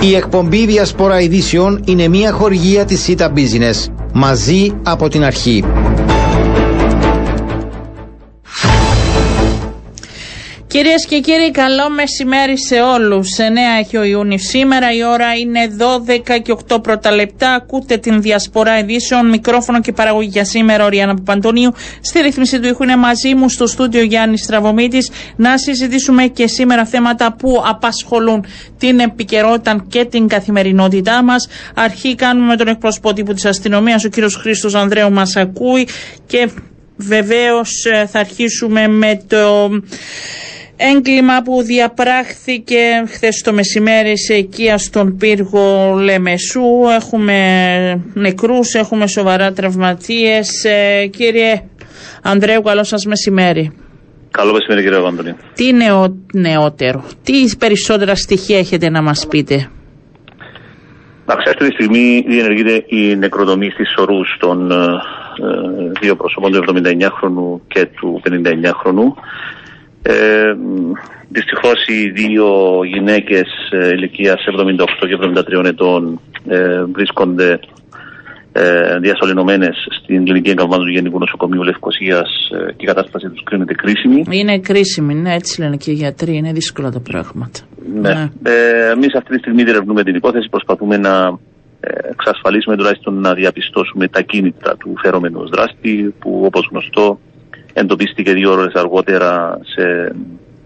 Η εκπομπή Διασπορά Ειδήσεων είναι μια χορηγία της Cita Business. Μαζί από την αρχή. Κυρίες και κύριοι, καλό μεσημέρι σε όλους. 9 έχει ο Ιούνιος σήμερα, η ώρα είναι 12 και 8 πρώτα λεπτά. Ακούτε την διασπορά ειδήσεων, μικρόφωνο και παραγωγή για σήμερα, ο Ριάννα Παπαντονίου. Στη ρύθμιση του ήχου είναι μαζί μου στο στούντιο Γιάννης Στραβωμίτης να συζητήσουμε και σήμερα θέματα που απασχολούν την επικαιρότητα και την καθημερινότητά μας. Αρχή κάνουμε με τον εκπρόσωπο τύπου της αστυνομίας, ο κύριος Χρήστος Ανδρέου μας ακούει και βεβαίως ε, θα αρχίσουμε με το έγκλημα που διαπράχθηκε χθες το μεσημέρι σε οικία στον πύργο Λεμεσού. Έχουμε νεκρούς, έχουμε σοβαρά τραυματίες. Ε, κύριε Ανδρέου, καλό σας μεσημέρι. Καλό μεσημέρι κύριε Βαντονή. Τι νεο, νεότερο, τι περισσότερα στοιχεία έχετε να μας πείτε; Εντάξει, αυτή τη στιγμή διενεργείται η νεκροδομή στις ορούς των ε, ε δύο προσώπων του 79χρονου και του 59χρονου. Ε, Δυστυχώς οι δύο γυναίκες ε, ηλικίας 78 και 73 ετών ε, βρίσκονται ε, διασωληνωμένες στην κλινική εγκαμβάνωση του Γενικού Νοσοκομείου Λευκοσίας ε, και η κατάστασή τους κρίνεται κρίσιμη. Είναι κρίσιμη, ναι, έτσι λένε και οι γιατροί. Είναι δύσκολα τα πράγματα. Ναι. ναι. Ε, Εμείς αυτή τη στιγμή διερευνούμε την υπόθεση, προσπαθούμε να ε, εξασφαλίσουμε τουλάχιστον να διαπιστώσουμε τα κίνητρα του φερόμενου δράστη, που όπως γνωστό εντοπίστηκε δύο ώρες αργότερα σε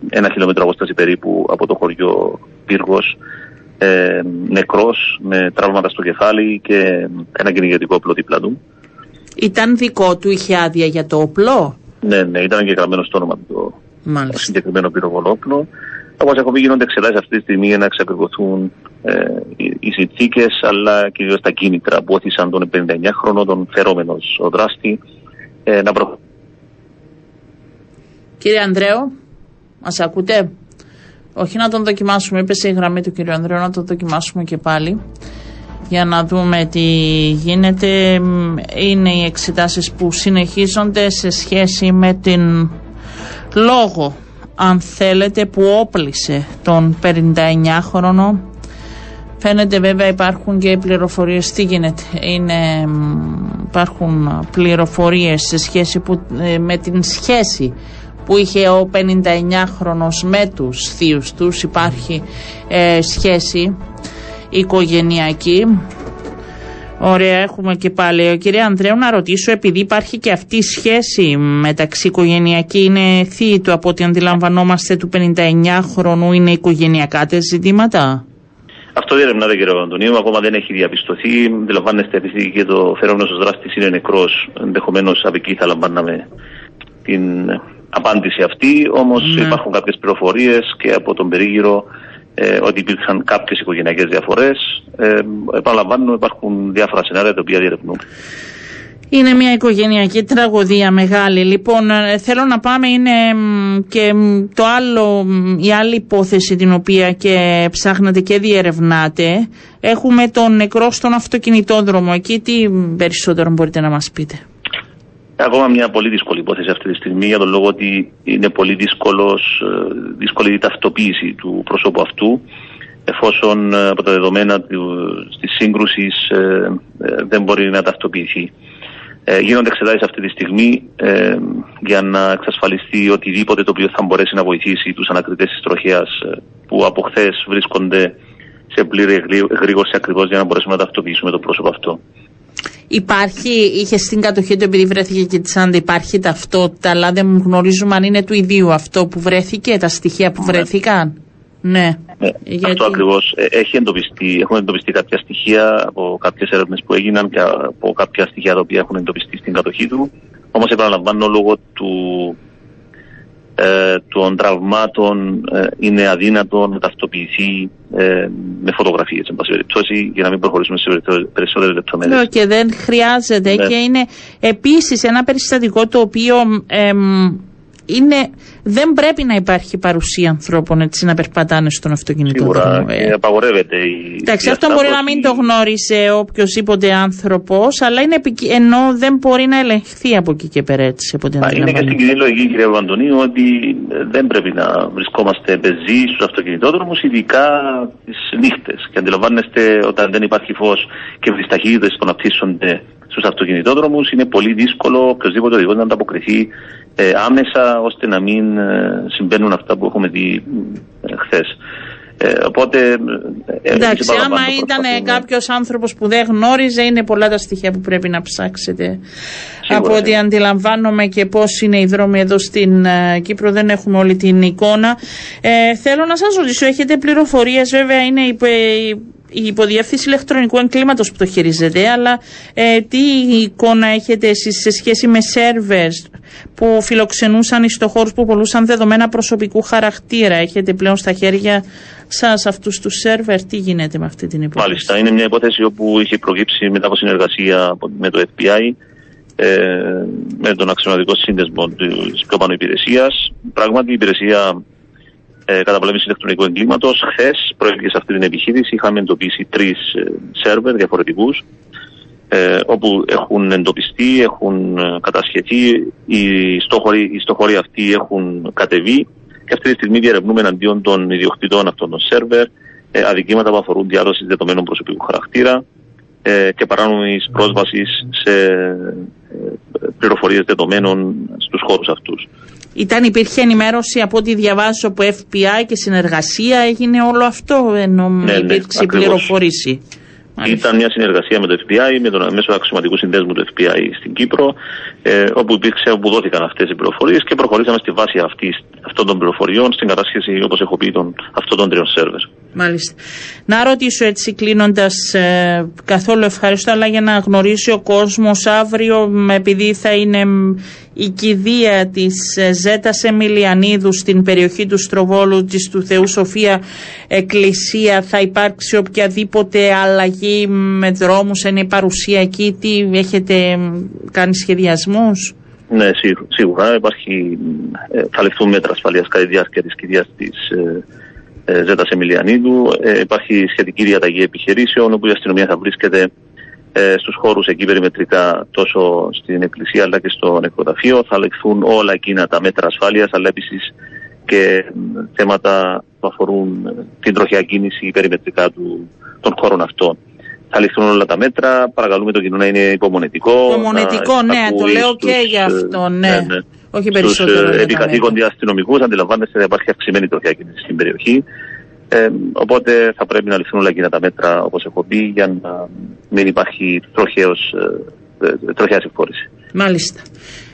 ένα χιλιόμετρο απόσταση περίπου από το χωριό Πύργος ε, νεκρός με τραύματα στο κεφάλι και ένα κυνηγετικό όπλο δίπλα του. Ήταν δικό του, είχε άδεια για το όπλο; Ναι, ναι, ήταν και γραμμένο στο όνομα του το συγκεκριμένο πυροβολόπλο. Όπως έχουμε γίνονται εξετάσεις αυτή τη στιγμή για να εξακριβωθούν ε, οι, οι συνθήκες, αλλά κυρίως τα κίνητρα που όθησαν τον 59χρονο, τον φερόμενος δράστη, ε, να προχωρήσουν Κύριε Ανδρέο, μας ακούτε; Όχι να τον δοκιμάσουμε, είπε η γραμμή του κύριου Ανδρέου, να τον δοκιμάσουμε και πάλι για να δούμε τι γίνεται. Είναι οι εξετάσεις που συνεχίζονται σε σχέση με την λόγο, αν θέλετε, που όπλησε τον 59χρονο. Φαίνεται βέβαια υπάρχουν και πληροφορίες τι γίνεται; Είναι, υπάρχουν πληροφορίες σε σχέση που, ε, με την σχέση που είχε ο 59χρονος με τους θείους τους υπάρχει ε, σχέση οικογενειακή Ωραία, έχουμε και πάλι. Ο κύριε Ανδρέου, να ρωτήσω, επειδή υπάρχει και αυτή η σχέση μεταξύ οικογενειακή, είναι θείοι του από ό,τι αντιλαμβανόμαστε του 59χρονου, είναι οικογενειακά τα ζητήματα; Αυτό διερευνάται κύριε Αντωνίου, ακόμα δεν έχει διαπιστωθεί. Αντιλαμβάνεστε επειδή και το φερόμενο δράστης είναι νεκρός. Ενδεχομένως από εκεί θα λαμβάναμε την απάντηση αυτή, όμως ναι. υπάρχουν κάποιες πληροφορίες και από τον περίγυρο ε, ότι υπήρξαν κάποιες οικογενειακές διαφορές. Ε, επαναλαμβάνω, υπάρχουν διάφορα σενάρια τα οποία διερευνούν. Είναι μια οικογενειακή τραγωδία μεγάλη. Λοιπόν, ε, θέλω να πάμε, είναι και το άλλο, η άλλη υπόθεση την οποία και ψάχνετε και διερευνάτε. Έχουμε τον νεκρό στον αυτοκινητόδρομο. Εκεί τι περισσότερο μπορείτε να μας πείτε ακόμα μια πολύ δύσκολη υπόθεση αυτή τη στιγμή για τον λόγο ότι είναι πολύ δύσκολος, ε, δύσκολη η ταυτοποίηση του προσώπου αυτού εφόσον ε, από τα δεδομένα της σύγκρουσης ε, δεν μπορεί να ταυτοποιηθεί. Ε, γίνονται εξετάσεις αυτή τη στιγμή ε, για να εξασφαλιστεί οτιδήποτε το οποίο θα μπορέσει να βοηθήσει τους ανακριτές της τροχέας που από χθες βρίσκονται σε πλήρη εγρήγορση ακριβώς για να μπορέσουμε να ταυτοποιήσουμε το πρόσωπο αυτό. Υπάρχει, είχε στην κατοχή του επειδή βρέθηκε και τη Σάντα, υπάρχει ταυτότητα, αλλά δεν γνωρίζουμε αν είναι του ιδίου αυτό που βρέθηκε, τα στοιχεία που ναι. βρέθηκαν. Ναι. ναι. Γιατί... Αυτό ακριβώς ε, έχει εντοπιστεί. Έχουν εντοπιστεί κάποια στοιχεία από κάποιες έρευνες που έγιναν και από κάποια στοιχεία τα οποία έχουν εντοπιστεί στην κατοχή του. Όμως επαναλαμβάνω λόγω του ε, των τραυμάτων ε, είναι αδύνατο να ταυτοποιηθεί ε, με φωτογραφίες, εν πάση περιπτώσει, για να μην προχωρήσουμε σε περισσότερες λεπτομέρειες. και δεν χρειάζεται ναι. και είναι επίσης ένα περιστατικό το οποίο είναι, δεν πρέπει να υπάρχει παρουσία ανθρώπων έτσι να περπατάνε στον αυτοκίνητο. Σίγουρα ε. απαγορεύεται η. Εντάξει, αυτό μπορεί να μην το γνώρισε οποιοδήποτε άνθρωπος, αλλά είναι ενώ δεν μπορεί να ελεγχθεί από εκεί και πέρα έτσι. Από είναι και στην κοινή λογική, κύριε Βαντονίου, ότι δεν πρέπει να βρισκόμαστε πεζοί στους αυτοκινητόδρομους, ειδικά τις νύχτες. Και αντιλαμβάνεστε όταν δεν υπάρχει φως και με τις ταχύτητες που αναπτύσσονται στους αυτοκινητόδρομους, είναι πολύ δύσκολο οποιοδήποτε οδηγός να ανταποκριθεί ε, άμεσα ώστε να μην ε, συμβαίνουν αυτά που έχουμε δει ε, χθες. Ε, οπότε. Ε, Εντάξει, άμα ήταν κάποιος άνθρωπος που δεν γνώριζε, είναι πολλά τα στοιχεία που πρέπει να ψάξετε. Από ό,τι αντιλαμβάνομαι και πώς είναι οι δρόμοι εδώ στην uh, Κύπρο, δεν έχουμε όλη την εικόνα. Ε, θέλω να σας ρωτήσω, έχετε πληροφορίες, βέβαια είναι υπε, η υποδιεύθυνση ηλεκτρονικού εγκλήματος που το χειρίζεται, αλλά ε, τι εικόνα έχετε εσείς σε σχέση με σερβερς που φιλοξενούσαν ιστοχώρους που πολλούσαν δεδομένα προσωπικού χαρακτήρα. Έχετε πλέον στα χέρια σας αυτούς τους σερβερ. Τι γίνεται με αυτή την υπόθεση. Μάλιστα. Είναι μια υπόθεση όπου είχε προκύψει μετά από συνεργασία με το FBI ε, με τον αξιωματικό σύνδεσμο της πιο πάνω υπηρεσίας. Πράγματι η υπηρεσία ε, καταπολέμηση ηλεκτρονικού εγκλήματος. Χθες προέβηκε σε αυτή την επιχείρηση. Είχαμε εντοπίσει τρεις ε, σερβερ διαφορετικούς, ε, όπου έχουν εντοπιστεί, έχουν ε, κατασχεθεί, οι στόχοροι, οι στόχοροι αυτοί έχουν κατεβεί και αυτή τη στιγμή διαρευνούμε εναντίον των ιδιοκτητών αυτών των σερβερ ε, αδικήματα που αφορούν διάδοση δεδομένων προσωπικού χαρακτήρα ε, και παράνομης πρόσβασης σε πληροφορίες δεδομένων στους χώρους αυτούς. Ήταν, υπήρχε ενημέρωση από ό,τι διαβάζω από FBI και συνεργασία έγινε όλο αυτό ενώ ναι, ναι υπήρξε ναι, πληροφορήση. Ήταν μια συνεργασία με το FBI, με τον μέσο αξιωματικού συνδέσμου του FBI στην Κύπρο, ε, όπου, υπήρξε, όπου δόθηκαν αυτές οι πληροφορίες και προχωρήσαμε στη βάση αυτής, αυτών των πληροφοριών στην κατάσχεση, όπως έχω πει, των, αυτών των τριών σερβερ. Μάλιστα. Να ρωτήσω έτσι κλείνοντας, ε, καθόλου ευχαριστώ, αλλά για να γνωρίσει ο κόσμος αύριο, επειδή θα είναι η κηδεία της ε, Ζέτας Εμιλιανίδου στην περιοχή του Στροβόλου της του Θεού Σοφία Εκκλησία θα υπάρξει οποιαδήποτε αλλαγή με δρόμους, είναι η παρουσία εκεί, τι έχετε κάνει σχεδιασμούς. Ναι, σίγουρα υπάρχει, ε, θα ληφθούν μέτρα ασφαλείας κατά τη διάρκεια της κηδείας της ε, Ζέτας Εμιλιανίδου. υπάρχει σχετική διαταγή επιχειρήσεων όπου η αστυνομία θα βρίσκεται ε, στους χώρους εκεί περιμετρικά τόσο στην εκκλησία αλλά και στο νεκροταφείο θα λεχθούν όλα εκείνα τα μέτρα ασφάλειας αλλά επίσης και θέματα που αφορούν την τροχιά κίνηση περιμετρικά του, των χώρων αυτών. Θα ληφθούν όλα τα μέτρα. Παρακαλούμε το κοινό να είναι υπομονετικό. Υπομονετικό, ναι, το λέω και για αυτό, ναι. ναι, ναι. Όχι περισσότερο. Στου επικαθήκοντε αστυνομικούς αντιλαμβάνεστε ότι υπάρχει αυξημένη τροχιά κίνηση στην περιοχή. Ε, οπότε θα πρέπει να ληφθούν όλα εκείνα τα μέτρα, όπως έχω πει, για να μην υπάρχει τροχαίος, ε, ε τροχιά συμφόρηση. Μάλιστα.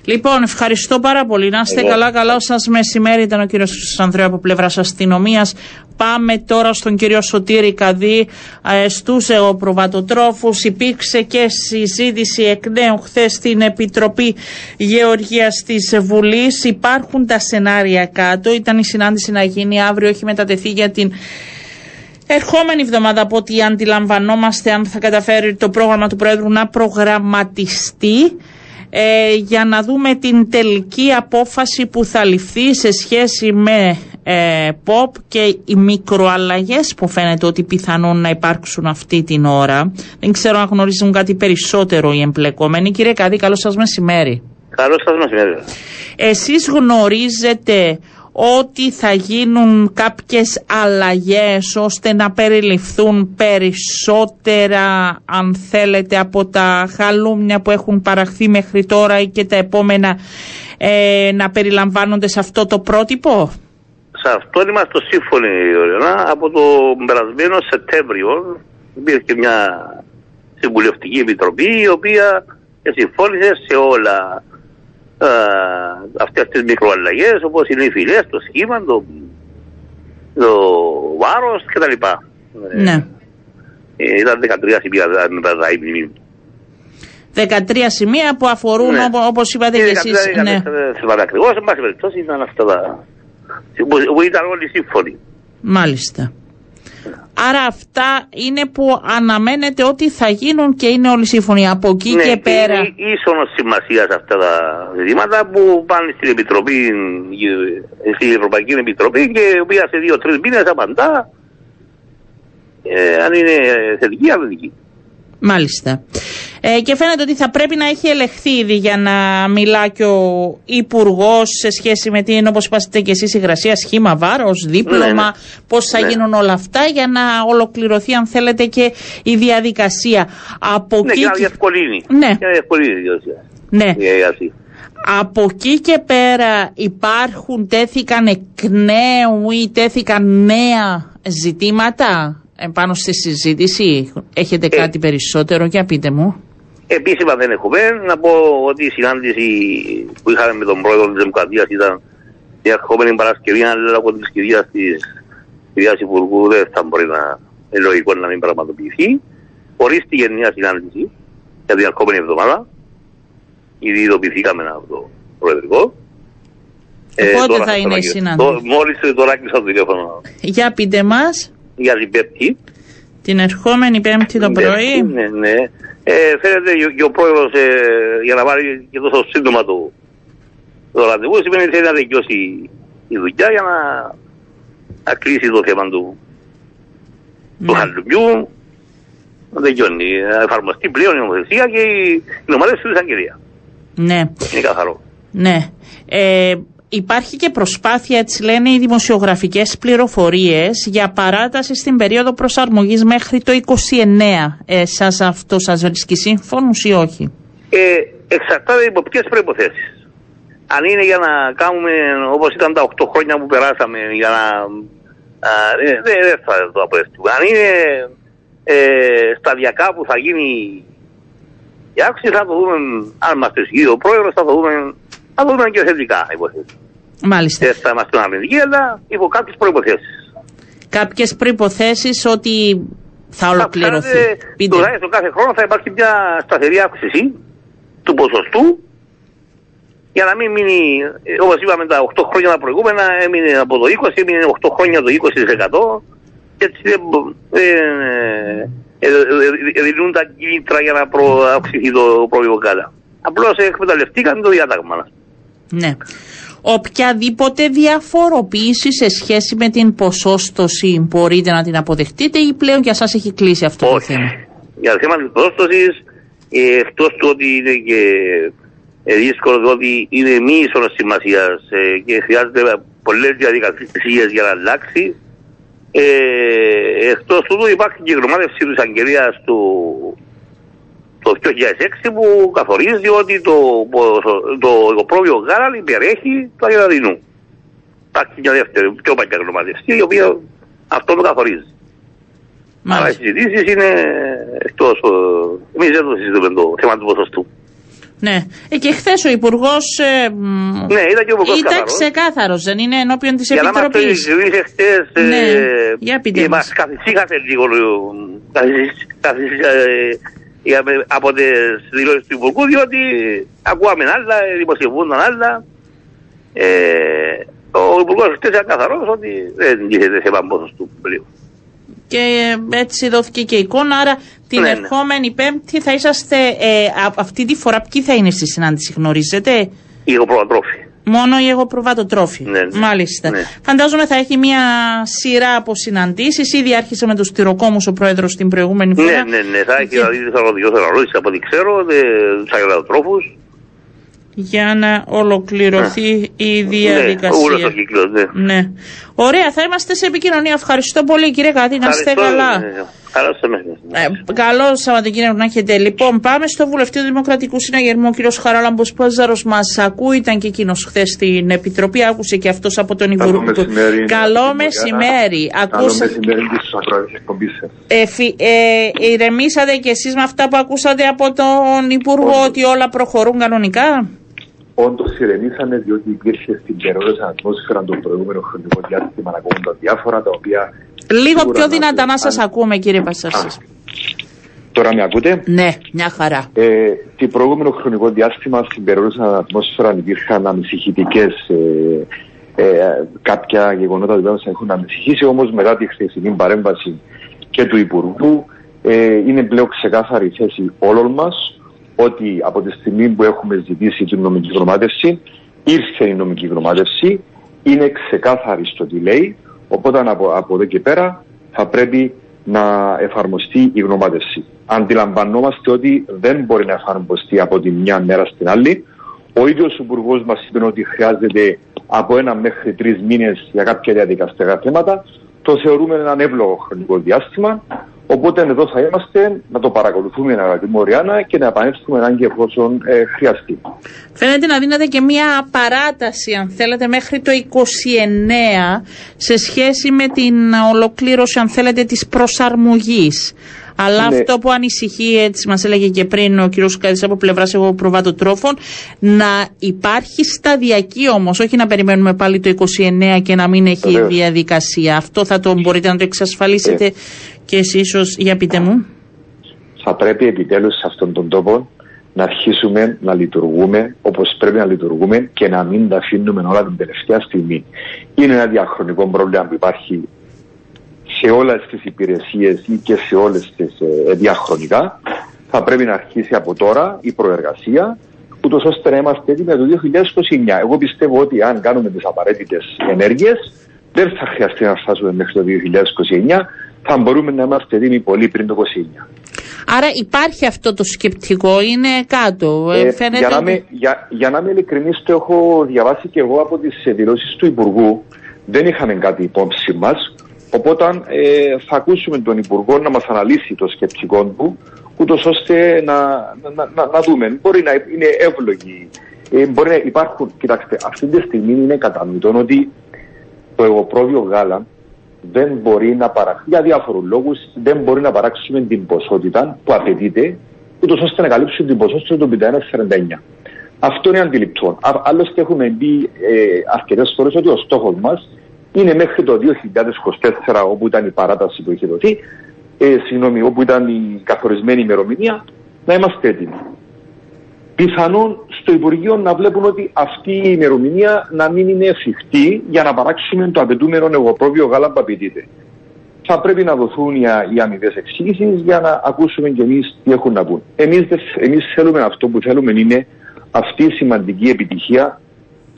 Λοιπόν, ευχαριστώ πάρα πολύ. Να είστε καλά, καλά σας μεσημέρι. Ήταν ο κύριος Ανδρέου από πλευράς αστυνομίας. Πάμε τώρα στον κύριο Σωτήρη Καδί, ε, στου εωπροβατοτρόφου. Υπήρξε και συζήτηση εκ νέου χθες στην Επιτροπή Γεωργίας της Βουλής. Υπάρχουν τα σενάρια κάτω. Ήταν η συνάντηση να γίνει αύριο, έχει μετατεθεί για την Ερχόμενη εβδομάδα από ό,τι αντιλαμβανόμαστε αν θα καταφέρει το πρόγραμμα του Πρόεδρου να προγραμματιστεί ε, για να δούμε την τελική απόφαση που θα ληφθεί σε σχέση με ε, ΠΟΠ και οι μικροαλλαγές που φαίνεται ότι πιθανόν να υπάρξουν αυτή την ώρα. Δεν ξέρω αν γνωρίζουν κάτι περισσότερο οι εμπλεκόμενοι. Κύριε Καδί, καλό σας μεσημέρι. Καλό σας μεσημέρι. Εσείς γνωρίζετε ότι θα γίνουν κάποιες αλλαγές ώστε να περιληφθούν περισσότερα αν θέλετε από τα χαλούμια που έχουν παραχθεί μέχρι τώρα ή και τα επόμενα ε, να περιλαμβάνονται σε αυτό το πρότυπο; Σε αυτό είμαστε σύμφωνοι από το περασμένο Σεπτέμβριο υπήρχε μια συμβουλευτική επιτροπή η οποία συμφώνησε σε όλα ε, αυτές τις μικροαλλαγές όπως είναι οι φυλές, το σχήμα, το, το βάρος κτλ. Ναι. Ε, ήταν 13 σημεία, δεν τα 13 σημεία που αφορούν ναι. όπως είπατε και εσείς. Ναι. Θυμάται ακριβώς, εν πάση περιπτώσει ήταν αυτά τα... που ήταν όλοι σύμφωνοι. Μάλιστα. Άρα αυτά είναι που αναμένεται ότι θα γίνουν και είναι όλοι σύμφωνοι από εκεί ναι, και πέρα. Είναι ίσονος σημασίας σε αυτά τα ζητήματα που πάνε στην Επιτροπή, στην Ευρωπαϊκή Επιτροπή και η οποία σε δύο-τρεις μήνες απαντά ε, αν είναι θετική ή αρνητική. Μάλιστα. Ε, και φαίνεται ότι θα πρέπει να έχει ελεγχθεί ήδη για να μιλά και ο Υπουργός σε σχέση με την, όπως είπατε και εσείς, υγρασία, σχήμα βάρος, δίπλωμα, Ναι, ναι. πώς θα Ναι. γίνουν όλα αυτά για να ολοκληρωθεί, αν θέλετε, και η διαδικασία. Από Ναι, εκεί για να και- διευκολύνει. Ναι. Για να διευκολύνει η διαδικασία. ναι. Η διαδικασία. Από εκεί και πέρα υπάρχουν, τέθηκαν εκ νέου ή τέθηκαν νέα ζητήματα επάνω στη συζήτηση; Έχετε Ε. κάτι περισσότερο, για πείτε μου. Επίσημα δεν έχουμε. Να πω ότι η συνάντηση που είχαμε με τον πρόεδρο της Δημοκρατίας ήταν η ερχόμενη Παρασκευή, αλλά λόγω τη κυρία τη κυρία Υπουργούς δεν θα μπορεί να είναι λογικό να μην πραγματοποιηθεί. Ορίστηκε μια συνάντηση για την ερχόμενη εβδομάδα. Ήδη ειδοποιηθήκαμε από το Προεδρικό. Πότε τώρα θα είναι η το- συνάντηση; το- Μόλις τώρα κλείσα το τηλέφωνο Για πείτε μας, για την Πέμπτη. την ερχόμενη Πέμπτη το Ναι, πρωί. Ναι, ναι. Ε, φαίνεται και- και ο πρόεδρος ε, για να πάρει και τόσο σύντομα το, το ραντεβού σημαίνει ότι θέλει να δικαιώσει η δουλειά για να, να κλείσει το θέμα του, του Ναι. χαλουπιού. Να τελειώνει. Να εφαρμοστεί πλέον η νομοθεσία και η, η νομοθεσία του εισαγγελία. Ναι, Είναι καθαρό. ναι. Ε, υπάρχει και προσπάθεια, έτσι λένε οι δημοσιογραφικές πληροφορίες, για παράταση στην περίοδο προσαρμογής μέχρι το 29. Ε, σας αυτό σας βρίσκει σύμφωνος ή όχι; Ε, εξαρτάται από ποιες προποθέσει. Αν είναι για να κάνουμε όπως ήταν τα 8 χρόνια που περάσαμε, για να. α, ε, Δεν δεν θα το αποδεχτούμε. Αν είναι ε, σταδιακά που θα γίνει η άξη, θα το δούμε. Αν μα το ισχύει ο πρόεδρος, θα το δούμε. Θα το δούμε και θετικά, υποθέτω. Μάλιστα. Δεν θα είμαστε αρνητικοί, αλλά υπό κάποιες προποθέσει. Κάποιες προϋποθέσεις ότι θα ολοκληρωθεί. Πείτε. Τουλάχιστον κάθε χρόνο θα υπάρχει μια σταθερή αύξηση του ποσοστού για να μην μείνει, όπως είπαμε, τα 8 χρόνια τα προηγούμενα έμεινε από το 20, έμεινε 8 χρόνια το 20%. Και έτσι δεν μπο- ε, ε, ε, ε, δίνουν τα κίνητρα για να προ- αυξηθεί το πρόβλημα κάτω. Απλώς εκμεταλλευτήκαν το διάταγμα. Ναι. Οποιαδήποτε διαφοροποίηση σε σχέση με την ποσόστοση μπορείτε να την αποδεχτείτε ή πλέον για σας έχει κλείσει αυτό το Όχι. θέμα; Για το θέμα της πρόσθεση, εκτός του ότι είναι και ε, δύσκολος, διότι είναι μη ίσονο σημασίας και χρειάζεται πολλές διαδικασίες για να αλλάξει. Ε, εκτός τούτου υπάρχει και η γνωμάτευση της αγγελίας του το 2006 που καθορίζει ότι το, το, το πρόβιο γάλα υπερέχει του αγελαδινού. Υπάρχει μια δεύτερη, πιο παλιά γνωμάτευση, η οποία αυτό το καθορίζει. Αλλά οι Μάλιστα. συζητήσεις είναι εκτός. Εμείς δεν το συζητούμε το θέμα του ποσοστού. Ναι. Ε, και χθες ο Υπουργός. Ε, μ, Ναι, ήταν και ο Υπουργός Ήταν καθαρός. ξεκάθαρος, δεν είναι ενώπιον της Για να μας το Επιτροπής. εξηγήσει χτε. Ναι, για πείτε και μας μας. καθησύχασε λίγο. ε, καθησύχασε, καθησύχασε, για με- από τις δηλώσεις του Υπουργού, διότι ακούαμε άλλα, ε, δημοσιεύονταν άλλα. Ε, ο Υπουργός χτες ήταν καθαρός ότι δεν γίνεται θέμα ποσοστού πλέον. Και ε, έτσι δόθηκε και εικόνα. Άρα την Ναι, ναι. ερχόμενη Πέμπτη θα είσαστε. Ε, α- αυτή τη φορά ποιοι θα είναι στη συνάντηση, γνωρίζετε; Η υγροπροβατρόφη. Μόνο η εγώ προβατοτρόφη. Ναι, ναι. Μάλιστα. Ναι. Φαντάζομαι θα έχει μια σειρά από συναντήσεις. Ήδη άρχισε με τους τυροκόμους ο πρόεδρος την προηγούμενη φορά. Ναι, ναι, ναι. Θα έχει Και- δηλαδή τι αγροτικέ οργανώσει από ό,τι ξέρω, του αγροτρόφου. Για να ολοκληρωθεί η Ναι, διαδικασία. όλος το κύκλος, ναι. Ναι. Ωραία, θα είμαστε σε επικοινωνία. Ευχαριστώ πολύ, κύριε Κάτι, να είστε Ευχαριστώ, καλά. Ναι, ναι. Καλά σε μένα. Ε, καλό Σαββατοκύριακο να έχετε. Λοιπόν, πάμε στο βουλευτή του Δημοκρατικού Συναγερμού, ο κύριος Χαράλαμπος Πάζαρο. Μας ακούει, ήταν και εκείνος χθες στην Επιτροπή. Άκουσε και αυτός από τον Υπουργό. Καλό μεσημέρι. Καλό Κύριε μεσημέρι. Καλό Ακούσα... μεσημέρι και στους ακροατές της εκπομπής σας. Ε, φι- ε, ηρεμήσατε κι εσείς με αυτά που ακούσατε από τον Υπουργό Όχι. ότι όλα προχωρούν κανονικά; Όντως ηρεμήσαμε διότι υπήρχε στην περίοδο ατμόσφαιρας το προηγούμενο χρονικό διάστημα να ακούγονταν διάφορα τα οποία... Λίγο σίγουρα πιο να δυνατά να αν- σας ακούμε κύριε Α, Πασαρσής. Τώρα με ακούτε; Ναι, μια χαρά. Ε, το προηγούμενο χρονικό διάστημα στην περίοδο ατμόσφαιρας υπήρχαν ανησυχητικές ε, ε, κάποια γεγονότα που μας έχουν ανησυχήσει, όμως μετά τη χθεσινή παρέμβαση και του Υπουργού ε, είναι πλέον ξεκάθαρη η θέση όλων μας ότι από τη στιγμή που έχουμε ζητήσει την νομική γνωμάτευση, ήρθε η νομική γνωμάτευση, είναι ξεκάθαρη στο τι λέει, οπότε από, από εδώ και πέρα θα πρέπει να εφαρμοστεί η γνωμάτευση. Αντιλαμβανόμαστε ότι δεν μπορεί να εφαρμοστεί από τη μια μέρα στην άλλη. Ο ίδιος ο Υπουργός μας είπε ότι χρειάζεται από ένα μέχρι τρεις μήνες για κάποια διαδικαστικά θέματα. Το θεωρούμε έναν εύλογο χρονικό διάστημα. Οπότε εδώ θα είμαστε να το παρακολουθούμε αγαπητή Μωριάννα και να επανέλθουμε αν και εφόσον ε, χρειαστεί. Φαίνεται να δίνετε και μία παράταση, αν θέλετε, μέχρι το 29 σε σχέση με την ολοκλήρωση, αν θέλετε, της προσαρμογής. Αλλά Ναι. αυτό που ανησυχεί, έτσι μας έλεγε και πριν ο κ. Σκάδης από πλευράς εγώ προβάτων να υπάρχει σταδιακή όμως, όχι να περιμένουμε πάλι το 29 και να μην έχει Βεβαίως. διαδικασία. Αυτό θα το μπορείτε να το εξασφαλίσετε Ε. και εσείς ίσως, για πείτε μου. θα πρέπει επιτέλους σε αυτόν τον τόπο να αρχίσουμε να λειτουργούμε όπως πρέπει να λειτουργούμε και να μην τα αφήνουμε όλα την τελευταία στιγμή. Είναι ένα διαχρονικό πρόβλημα που υπάρχει σε όλες τις υπηρεσίες ή και σε όλες τις ε, διαχρονικά. Θα πρέπει να αρχίσει από τώρα η προεργασία ούτως ώστε να είμαστε έτοιμοι το 2029. Εγώ πιστεύω ότι αν κάνουμε τις απαραίτητες ενέργειες δεν θα χρειαστεί να φτάσουμε μέχρι το 2029. Θα μπορούμε να είμαστε έτοιμοι πολύ πριν το 2029. Άρα υπάρχει αυτό το σκεπτικό, είναι κάτω. Ε, Ε, φαίνεται για, να ότι- είμαι, για, για να είμαι ειλικρινής, το έχω διαβάσει και εγώ από τις δηλώσεις του Υπουργού. Δεν είχαμε κάτι υπόψη μας. Οπότε ε, θα ακούσουμε τον Υπουργό να μας αναλύσει το σκεπτικό του, ούτως ώστε να, να, να, να δούμε. Μπορεί να είναι εύλογοι. Ε, μπορεί να υπάρχουν, κοιτάξτε, αυτή τη στιγμή είναι κατανοητό ότι το εγωπρόβιο γάλα δεν μπορεί να παραχθεί, για διάφορους λόγους, δεν μπορεί να παράξουμε την ποσότητα που απαιτείται, ούτως ώστε να καλύψουμε την ποσότητα των 51-49. Αυτό είναι αντιληπτό. Α- Άλλωστε, έχουμε πει ε, αρκετές φορές ότι ο στόχος μας είναι μέχρι το 2024, όπου ήταν η παράταση που είχε δοθεί, ε, συγγνώμη, όπου ήταν η καθορισμένη ημερομηνία, να είμαστε έτοιμοι. Πιθανόν στο Υπουργείο να βλέπουν ότι αυτή η ημερομηνία να μην είναι εφικτή για να παράξουμε το απαιτούμενο εγωπρόβιο γάλα που απαιτείται. Θα πρέπει να δοθούν οι, α- οι αμοιβές εξήγησει για να ακούσουμε κι εμείς τι έχουν να πούν. Εμείς εμείς θέλουμε αυτό που θέλουμε είναι αυτή η σημαντική επιτυχία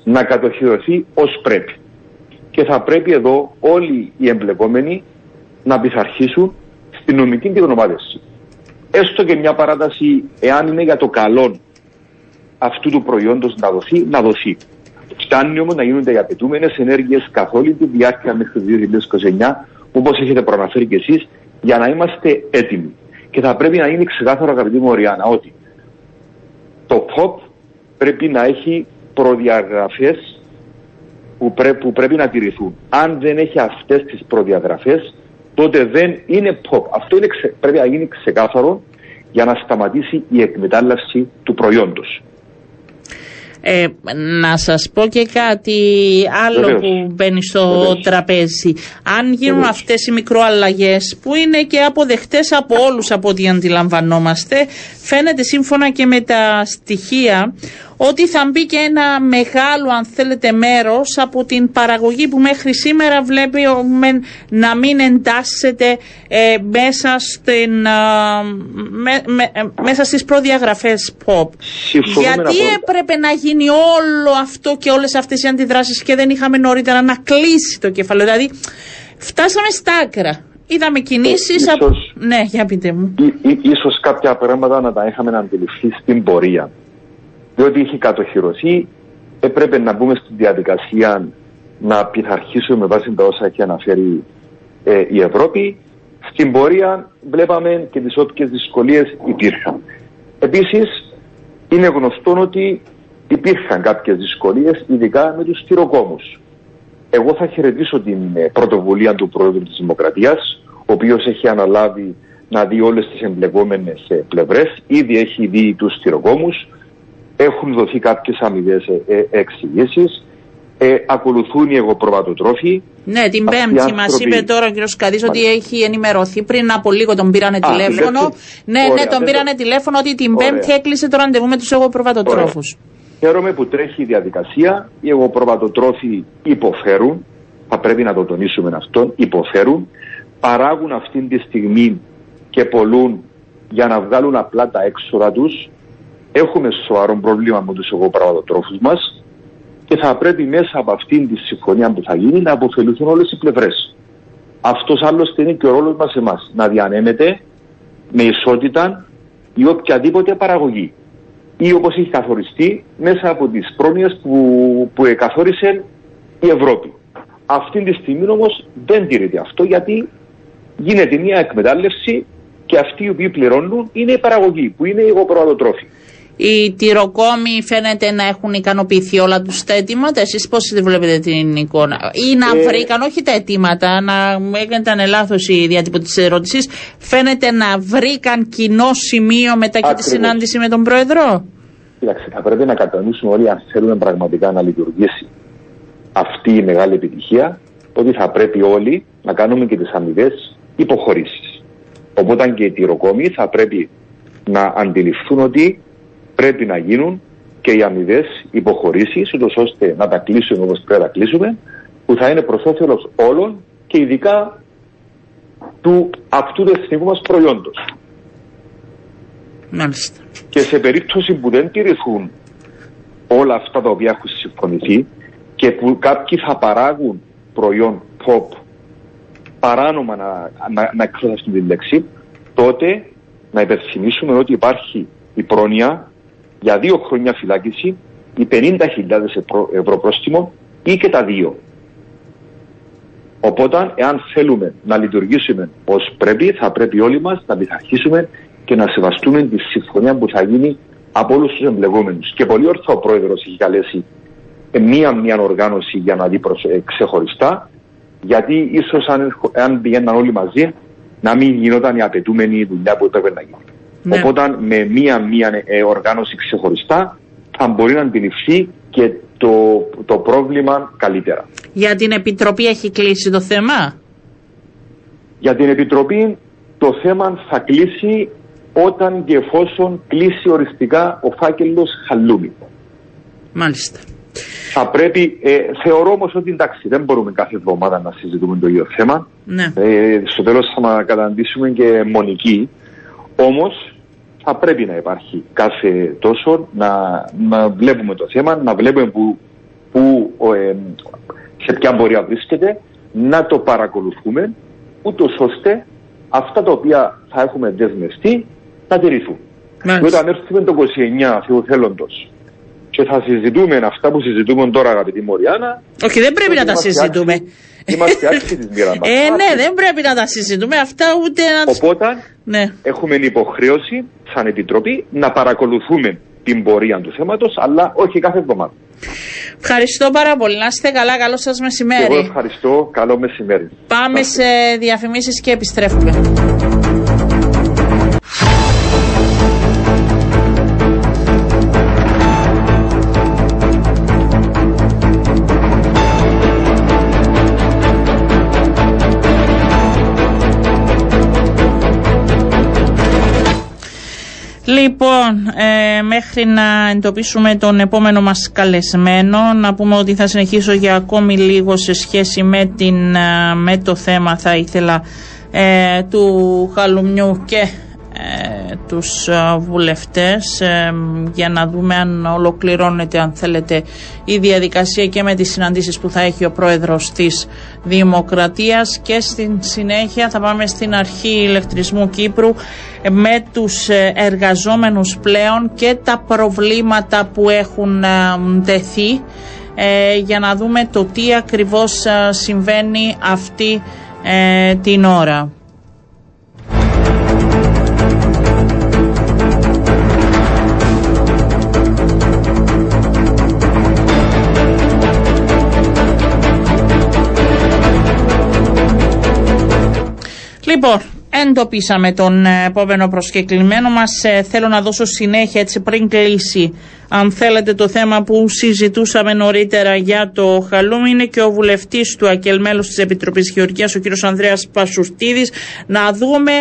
να κατοχυρωθεί ως πρέπει. Και θα πρέπει εδώ όλοι οι εμπλεκόμενοι να πειθαρχήσουν στην νομική και γνωμάτευση. Έστω και μια παράταση, εάν είναι για το καλό αυτού του προϊόντος να δοθεί, να δοθεί. Φτάνει όμως να γίνονται οι απαιτούμενες ενέργειες καθ' όλη τη διάρκεια μέχρι το 2029, όπως έχετε προαναφέρει και εσείς, για να είμαστε έτοιμοι. Και θα πρέπει να είναι ξεκάθαρο, αγαπητή Μωριάννα, ότι το POP πρέπει να έχει προδιαγραφές που, πρέ- που πρέπει να τηρηθούν. Αν δεν έχει αυτές τις προδιαγραφές, τότε δεν είναι POP. Αυτό είναι ξε- πρέπει να γίνει ξεκάθαρο για να σταματήσει η εκμετάλλευση του προϊόντος. Ε, να σας πω και κάτι άλλο Βεβαίως. που μπαίνει στο Βεβαίως. τραπέζι. Αν γίνουν Βεβαίως. αυτές οι μικροαλλαγές που είναι και αποδεκτές από όλους από ό,τι αντιλαμβανόμαστε, φαίνεται σύμφωνα και με τα στοιχεία ότι θα μπει και ένα μεγάλο αν θέλετε μέρος από την παραγωγή που μέχρι σήμερα βλέπει ο- μεν να μην εντάσσεται ε, μέσα, στην, α, με- με- ε, μέσα στις προδιαγραφές POP. Συμφωνούμε Γιατί απόλυτα. έπρεπε να γίνει όλο αυτό και όλες αυτές οι αντιδράσεις και δεν είχαμε νωρίτερα να κλείσει το κεφάλαιο. Δηλαδή φτάσαμε στα άκρα. Είδαμε κινήσεις Ε, από... ίσως- Ναι, για πείτε μου. Ή, ή, ίσως κάποια πράγματα να τα είχαμε αντιληφθεί στην πορεία. Διότι είχε κατοχυρωθεί, έπρεπε να μπούμε στην διαδικασία να πειθαρχήσουμε με βάση τα όσα έχει αναφέρει ε, η Ευρώπη. Στην πορεία βλέπαμε και τις όποιες δυσκολίες υπήρχαν. Επίσης, είναι γνωστό ότι υπήρχαν κάποιες δυσκολίες, ειδικά με τους στυροκόμους. Εγώ θα χαιρετήσω την ε, πρωτοβουλία του Πρόεδρου της Δημοκρατίας, ο οποίος έχει αναλάβει να δει όλες τις εμπλεκόμενες ε, πλευρές. Ήδη έχει δει τους στυροκόμους, έχουν δοθεί κάποιες αμοιβές ε, ε, εξηγήσεις, ε, ακολουθούν οι εγωπροβατοτρόφοι. Ναι, την Αυτοί οι Πέμπτη μας άνθρωποι- είπε τώρα ο κ. Σκαδής ότι έχει ενημερωθεί πριν από λίγο τον πήρανε Α, τηλέφωνο. την Πέμπτη. Ναι, ναι, Ωραία, τον δεν πήρανε το- τηλέφωνο ότι την Ωραία. Πέμπτη έκλεισε το ραντεβού με τους εγωπροβατοτρόφους. Χαίρομαι που τρέχει η διαδικασία. Οι εγωπροβατοτρόφοι υποφέρουν. Θα πρέπει να το τονίσουμε αυτόν. Υποφέρουν. Παράγουν αυτή τη στιγμή και πολλούν για να βγάλουν απλά τα έξοδα τους. Έχουμε σοβαρό πρόβλημα με τους εγωπροβατοτρόφους μας και θα πρέπει μέσα από αυτήν τη συμφωνία που θα γίνει να αποφεληθούν όλες οι πλευρές. Αυτός άλλωστε είναι και ο ρόλος μας εμάς. Να διανέμεται με ισότητα ή οποιαδήποτε παραγωγή. Ή όπως έχει καθοριστεί μέσα από τις πρόνοιες που, που καθόρισε η Ευρώπη. Αυτή τη στιγμή όμως δεν τηρείται αυτό γιατί γίνεται μια εκμετάλλευση και αυτοί οι οποίοι πληρώνουν είναι η παραγωγή που είναι η υγοπροαδοτρόφη. Οι τυροκόμοι φαίνεται να έχουν ικανοποιηθεί όλα τους τα αιτήματα. Εσείς πώς τη βλέπετε την εικόνα, ή να ε... βρήκαν, όχι τα αιτήματα, να έκανε λάθος η διατύπωση της ερώτησης, φαίνεται να βρήκαν κοινό σημείο μετά και τη συνάντηση με τον Πρόεδρο; Κοιτάξτε, θα πρέπει να κατανοήσουμε όλοι αν θέλουμε πραγματικά να λειτουργήσει αυτή η μεγάλη επιτυχία, ότι θα πρέπει όλοι να κάνουμε και τις αμοιβές υποχωρήσεις. Οπότε και οι τυροκόμοι θα πρέπει να αντιληφθούν ότι πρέπει να γίνουν και οι αμοιβές υποχωρήσεις, ούτως ώστε να τα κλείσουμε όπως πρέπει να κλείσουμε, που θα είναι προ όφελο όλων και ειδικά του αυτού του εθνικού μας προϊόντος. Μάλιστα. Και σε περίπτωση που δεν τηρηθούν όλα αυτά τα οποία έχουν συμφωνηθεί και που κάποιοι θα παράγουν προϊόν pop παράνομα να, να, να εκφράσουν την λέξη, τότε να υπενθυμίσουμε ότι υπάρχει η πρόνοια για δύο χρόνια φυλάκιση ή 50.000 ευρώ πρόστιμο ή και τα δύο. Οπότε, εάν θέλουμε να λειτουργήσουμε ως πρέπει, θα πρέπει όλοι μας να πειθαρχήσουμε και να σεβαστούμε τη συμφωνία που θα γίνει από όλους τους εμπλεγόμενους. Και πολύ ορθό ο πρόεδρος έχει καλέσει μία-μία οργάνωση για να δει ε, ξεχωριστά, γιατί ίσως αν, αν πηγαίναν όλοι μαζί να μην γινόταν η απαιτούμενη δουλειά που έπρεπε να γίνει. Ναι. Οπότε με μία-μία ε, οργάνωση ξεχωριστά θα μπορεί να αντιληφθεί και το, το πρόβλημα καλύτερα. Για την Επιτροπή έχει κλείσει το θέμα; Για την Επιτροπή το θέμα θα κλείσει όταν και εφόσον κλείσει οριστικά ο φάκελος Χαλούμι. Μάλιστα. Θα πρέπει, ε, θεωρώ όμως ότι εντάξει, δεν μπορούμε κάθε εβδομάδα να συζητούμε το ίδιο θέμα. Ναι. Ε, στο τέλος θα καταντήσουμε και μονική. Όμως θα πρέπει να υπάρχει κάθε τόσο να, να βλέπουμε το θέμα, να βλέπουμε που, που ε, σε ποια πορεία βρίσκεται, να το παρακολουθούμε, ούτως ώστε αυτά τα οποία θα έχουμε δεσμευτεί να τηρηθούν. Όταν έρθουμε το 29 Θεοθέλοντος και θα συζητούμε αυτά που συζητούμε τώρα, αγαπητή Μωριάννα. Όχι, δεν πρέπει να τα συζητούμε. Είμαστε άξιοι της μοίρα μας. Ε, ναι, δεν πρέπει να τα συζητούμε αυτά ούτε να Οπότε ναι. έχουμε υποχρέωση, σαν Επιτροπή, να παρακολουθούμε την πορεία του θέματος, αλλά όχι κάθε εβδομάδα. Ευχαριστώ πάρα πολύ. Να είστε καλά. Καλό σας μεσημέρι. Εγώ ευχαριστώ. Καλό μεσημέρι. Πάμε σε διαφημίσεις και επιστρέφουμε. Λοιπόν, ε, μέχρι να εντοπίσουμε τον επόμενο μας καλεσμένο, να πούμε ότι θα συνεχίσω για ακόμη λίγο σε σχέση με, την, ε, με το θέμα θα ήθελα ε, του Χαλουμιού και ε, τους ε, βουλευτές ε, για να δούμε αν ολοκληρώνεται αν θέλετε η διαδικασία και με τις συναντήσεις που θα έχει ο πρόεδρος της Δημοκρατίας και στην συνέχεια θα πάμε στην αρχή ηλεκτρισμού Κύπρου με τους εργαζόμενους πλέον και τα προβλήματα που έχουν τεθεί για να δούμε το τι ακριβώς συμβαίνει αυτή την ώρα. Λοιπόν, εντοπίσαμε τον ε, επόμενο προσκεκλημένο μας. Ε, θέλω να δώσω συνέχεια έτσι πριν κλείσει αν θέλετε το θέμα που συζητούσαμε νωρίτερα για το Χαλούμ είναι και ο βουλευτής του ΑΚΕΛ μέλος της Επιτροπής Γεωργίας ο κύριος Ανδρέας Πασουστίδης να δούμε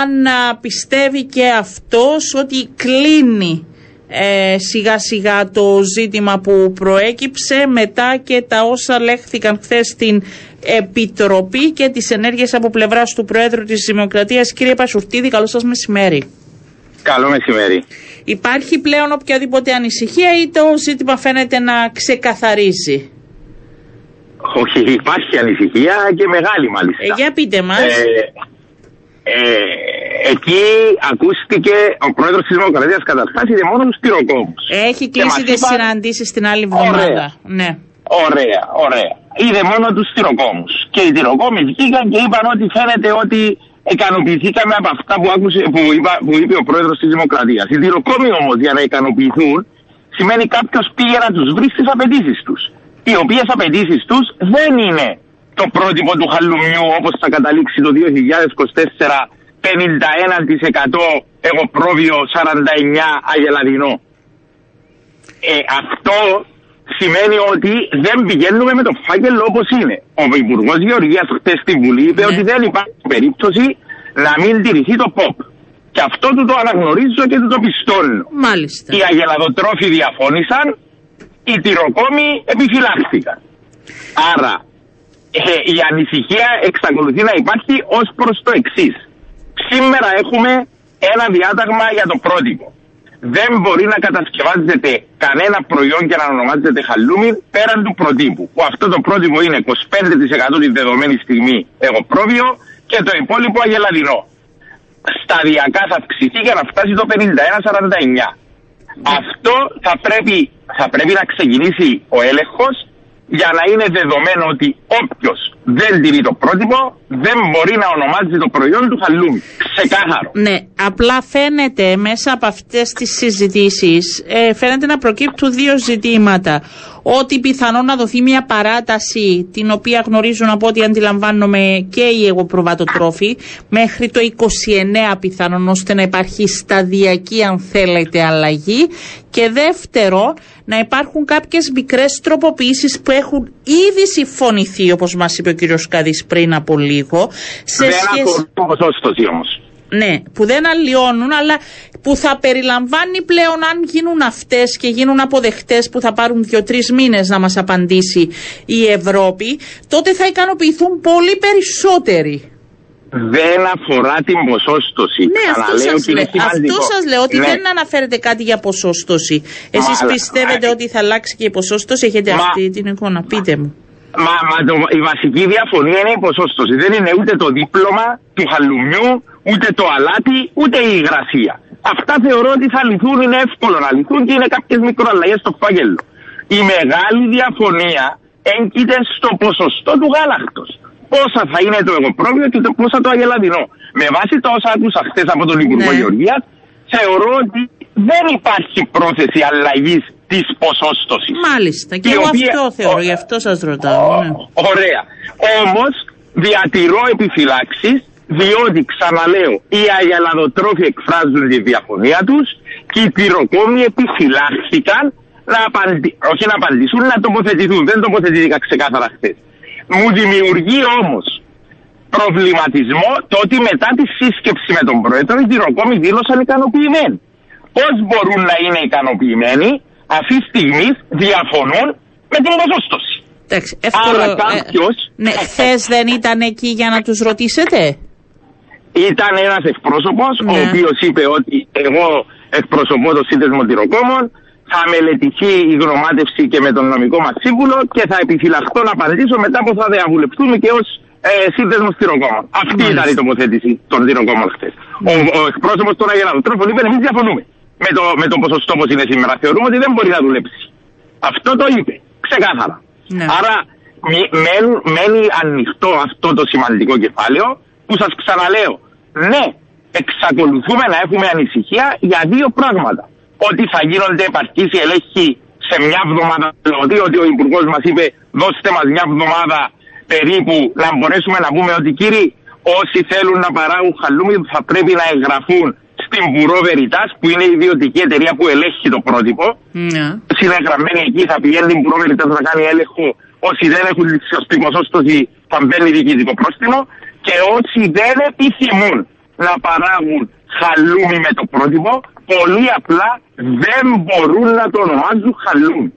αν πιστεύει και αυτός ότι κλείνει ε, σιγά σιγά το ζήτημα που προέκυψε μετά και τα όσα λέχθηκαν χθες στην Επιτροπή και τις ενέργειες από πλευράς του Προέδρου της Δημοκρατίας. Κύριε Πασουρτίδη, καλό σας μεσημέρι. Καλό μεσημέρι. Υπάρχει πλέον οποιαδήποτε ανησυχία ή το ζήτημα φαίνεται να ξεκαθαρίζει; Όχι, υπάρχει ανησυχία και μεγάλη μάλιστα. Ε, για πείτε μας. Ε, ε, εκεί ακούστηκε ο πρόεδρος της Δημοκρατίας καταρχάς είδε μόνο τους τυροκόμους. Έχει Και κλείσει μας τις είπαν- συναντήσεις την άλλη εβδομάδα. Ωραία. Ναι. Ωραία, ωραία. Είδε μόνο τους τυροκόμους. Και οι τυροκόμοι βγήκαν και είπαν ότι φαίνεται ότι ικανοποιηθήκαμε από αυτά που, άκουσε, που, είπα, που είπε ο πρόεδρος της Δημοκρατίας. Οι τυροκόμοι όμως για να ικανοποιηθούν σημαίνει κάποιος πήγε να τους βρει στις απαιτήσεις τους. Οι οποίες απαιτήσεις τους δεν είναι το πρότυπο του χαλουμιού όπως θα καταλήξει το 2024 51% εγωπρόβιο 49 αγελαδινό. Ε, αυτό σημαίνει ότι δεν πηγαίνουμε με το φάκελο όπως είναι. Ο Υπουργός Γεωργίας χτες στην Βουλή είπε Ναι. ότι δεν υπάρχει περίπτωση να μην τηρηθεί το ΠΟΠ. Και αυτό του το αναγνωρίζω και του το πιστώνω. Μάλιστα. Οι αγελαδοτρόφοι διαφώνησαν, οι τυροκόμοι επιφυλάχθηκαν. Άρα ε, η ανησυχία εξακολουθεί να υπάρχει ως προς το εξής. Σήμερα έχουμε ένα διάταγμα για το πρότυπο. Δεν μπορεί να κατασκευάζεται κανένα προϊόν και να ονομάζεται χαλούμι πέραν του προτύπου. Που αυτό το πρότυπο είναι 25% τη δεδομένη στιγμή εγωπρόβιο και το υπόλοιπο αγελαδινό. Σταδιακά θα αυξηθεί για να φτάσει το 51-49. Αυτό θα πρέπει, θα πρέπει να ξεκινήσει ο έλεγχος για να είναι δεδομένο ότι όποιος δεν τηρεί το πρότυπο δεν μπορεί να ονομάζει το προϊόν του χαλούμι. Ξεκάθαρο. Ναι, απλά φαίνεται μέσα από αυτές τις συζητήσεις, ε, φαίνεται να προκύπτουν δύο ζητήματα. Ότι πιθανόν να δοθεί μια παράταση, την οποία γνωρίζουν από ό,τι αντιλαμβάνομαι και οι εγωπροβατοτρόφοι, μέχρι το 29 πιθανόν, ώστε να υπάρχει σταδιακή, αν θέλετε, αλλαγή. Και δεύτερο, να υπάρχουν κάποιες μικρές τροποποιήσεις που έχουν ήδη συμφωνηθεί, όπως μας είπε ο κύριος Καδής πριν από λίγο, σε δεν σχέση... αφορούν το ποσόστοση όμως. Ναι, που δεν αλλοιώνουν, αλλά που θα περιλαμβάνει πλέον αν γίνουν αυτές και γίνουν αποδεχτές που θα πάρουν δύο-τρεις μήνες να μας απαντήσει η Ευρώπη, τότε θα ικανοποιηθούν πολύ περισσότεροι. Δεν αφορά την ποσόστοση. Ναι, αυτό Ξαναλέω σας, και είναι λέω, αυτό σημαντικό. σας λέω, ότι Ναι. δεν αναφέρεται κάτι για ποσόστοση. Εσείς Μα, πιστεύετε μα, ότι θα αλλάξει και η ποσόστοση, έχετε Μα- αυτή την εικόνα, πείτε μου. Μα, μα το, η βασική διαφωνία είναι η ποσόστοση. Δεν είναι ούτε το δίπλωμα του χαλουμιού, ούτε το αλάτι, ούτε η υγρασία. Αυτά θεωρώ ότι θα λυθούν, είναι εύκολο να λυθούν και είναι κάποιες μικροαλλαγές στο φάγελο. Η μεγάλη διαφωνία έγκυται στο ποσοστό του γάλακτος. Πόσα θα είναι το εγωπρόβιο και το πόσα το αγελαδινό. Με βάση τα όσα άκουσα χθες από τον Υπουργό Ναι. Γεωργίας, θεωρώ ότι δεν υπάρχει πρόθεση αλλαγής της ποσόστοσης. Μάλιστα, και Η εγώ οποία- αυτό θεωρώ, Ω- γι' αυτό σας ρωτάω. ναι. Ωραία. Όμως διατηρώ επιφυλάξεις διότι ξαναλέω οι αγελαδοτρόφοι εκφράζουν τη διαφωνία τους και οι πυροκόμοι επιφυλάχθηκαν να απαντη... όχι να απαντήσουν, να τοποθετηθούν. Δεν τοποθετήθηκα ξεκάθαρα χθες. Μου δημιουργεί όμως προβληματισμό το ότι μετά τη σύσκεψη με τον πρόεδρο οι πυροκόμοι δήλωσαν ικανοποιημένοι. Πώς μπορούν να είναι ικανοποιημένοι; Αυτή τη στιγμή διαφωνούν με την ποσόστοση. Εντάξει, εύκολο. Άρα κάποιος- ναι, χθες δεν ήταν εκεί για να τους ρωτήσετε; Ήταν ένας εκπρόσωπος, ο Ναι. οποίος είπε ότι εγώ εκπροσωπώ το σύνδεσμο τυροκόμων, θα μελετηθεί η γνωμάτευση και με τον νομικό μας σύμβουλο και θα επιφυλαχθώ να απαντήσω μετά που θα διαβουλευτούμε και ως ε, σύνδεσμος τυροκόμων. Αυτή Μάλιστα. ήταν η τοποθέτηση των τυροκόμων χθες. Ο, ο εκπρόσωπος των Αγελαδοτρόφων είπε: Εμείς διαφωνούμε με το, με το ποσοστό όπως είναι σήμερα. Θεωρούμε ότι δεν μπορεί να δουλέψει. Αυτό το είπε. Ξεκάθαρα. Ναι. Άρα μη- μένουν- μένει ανοιχτό αυτό το σημαντικό κεφάλαιο που σας ξαναλέω. Ναι, εξακολουθούμε να έχουμε ανησυχία για δύο πράγματα. Ότι θα γίνονται επαρκείς οι ελέγχοι σε μια εβδομάδα, δηλαδή ότι ο Υπουργός μας είπε δώστε μας μια εβδομάδα περίπου να μπορέσουμε να πούμε ότι κύριοι όσοι θέλουν να παράγουν χαλούμι θα πρέπει να εγγραφούν στην Βουρό Veritas που είναι η ιδιωτική εταιρεία που ελέγχει το πρότυπο Ναι. συνεγραμμένη εκεί θα πηγαίνει την πρόβλητα να κάνει έλεγχο. Όσοι δεν έχουν τη σωστή ποσόστοση θα μπαίνει διοικητικό πρόστιμο και όσοι δεν επιθυμούν να παράγουν χαλούμι με το πρότυπο, πολύ απλά δεν μπορούν να το ονομάζουν χαλούμι.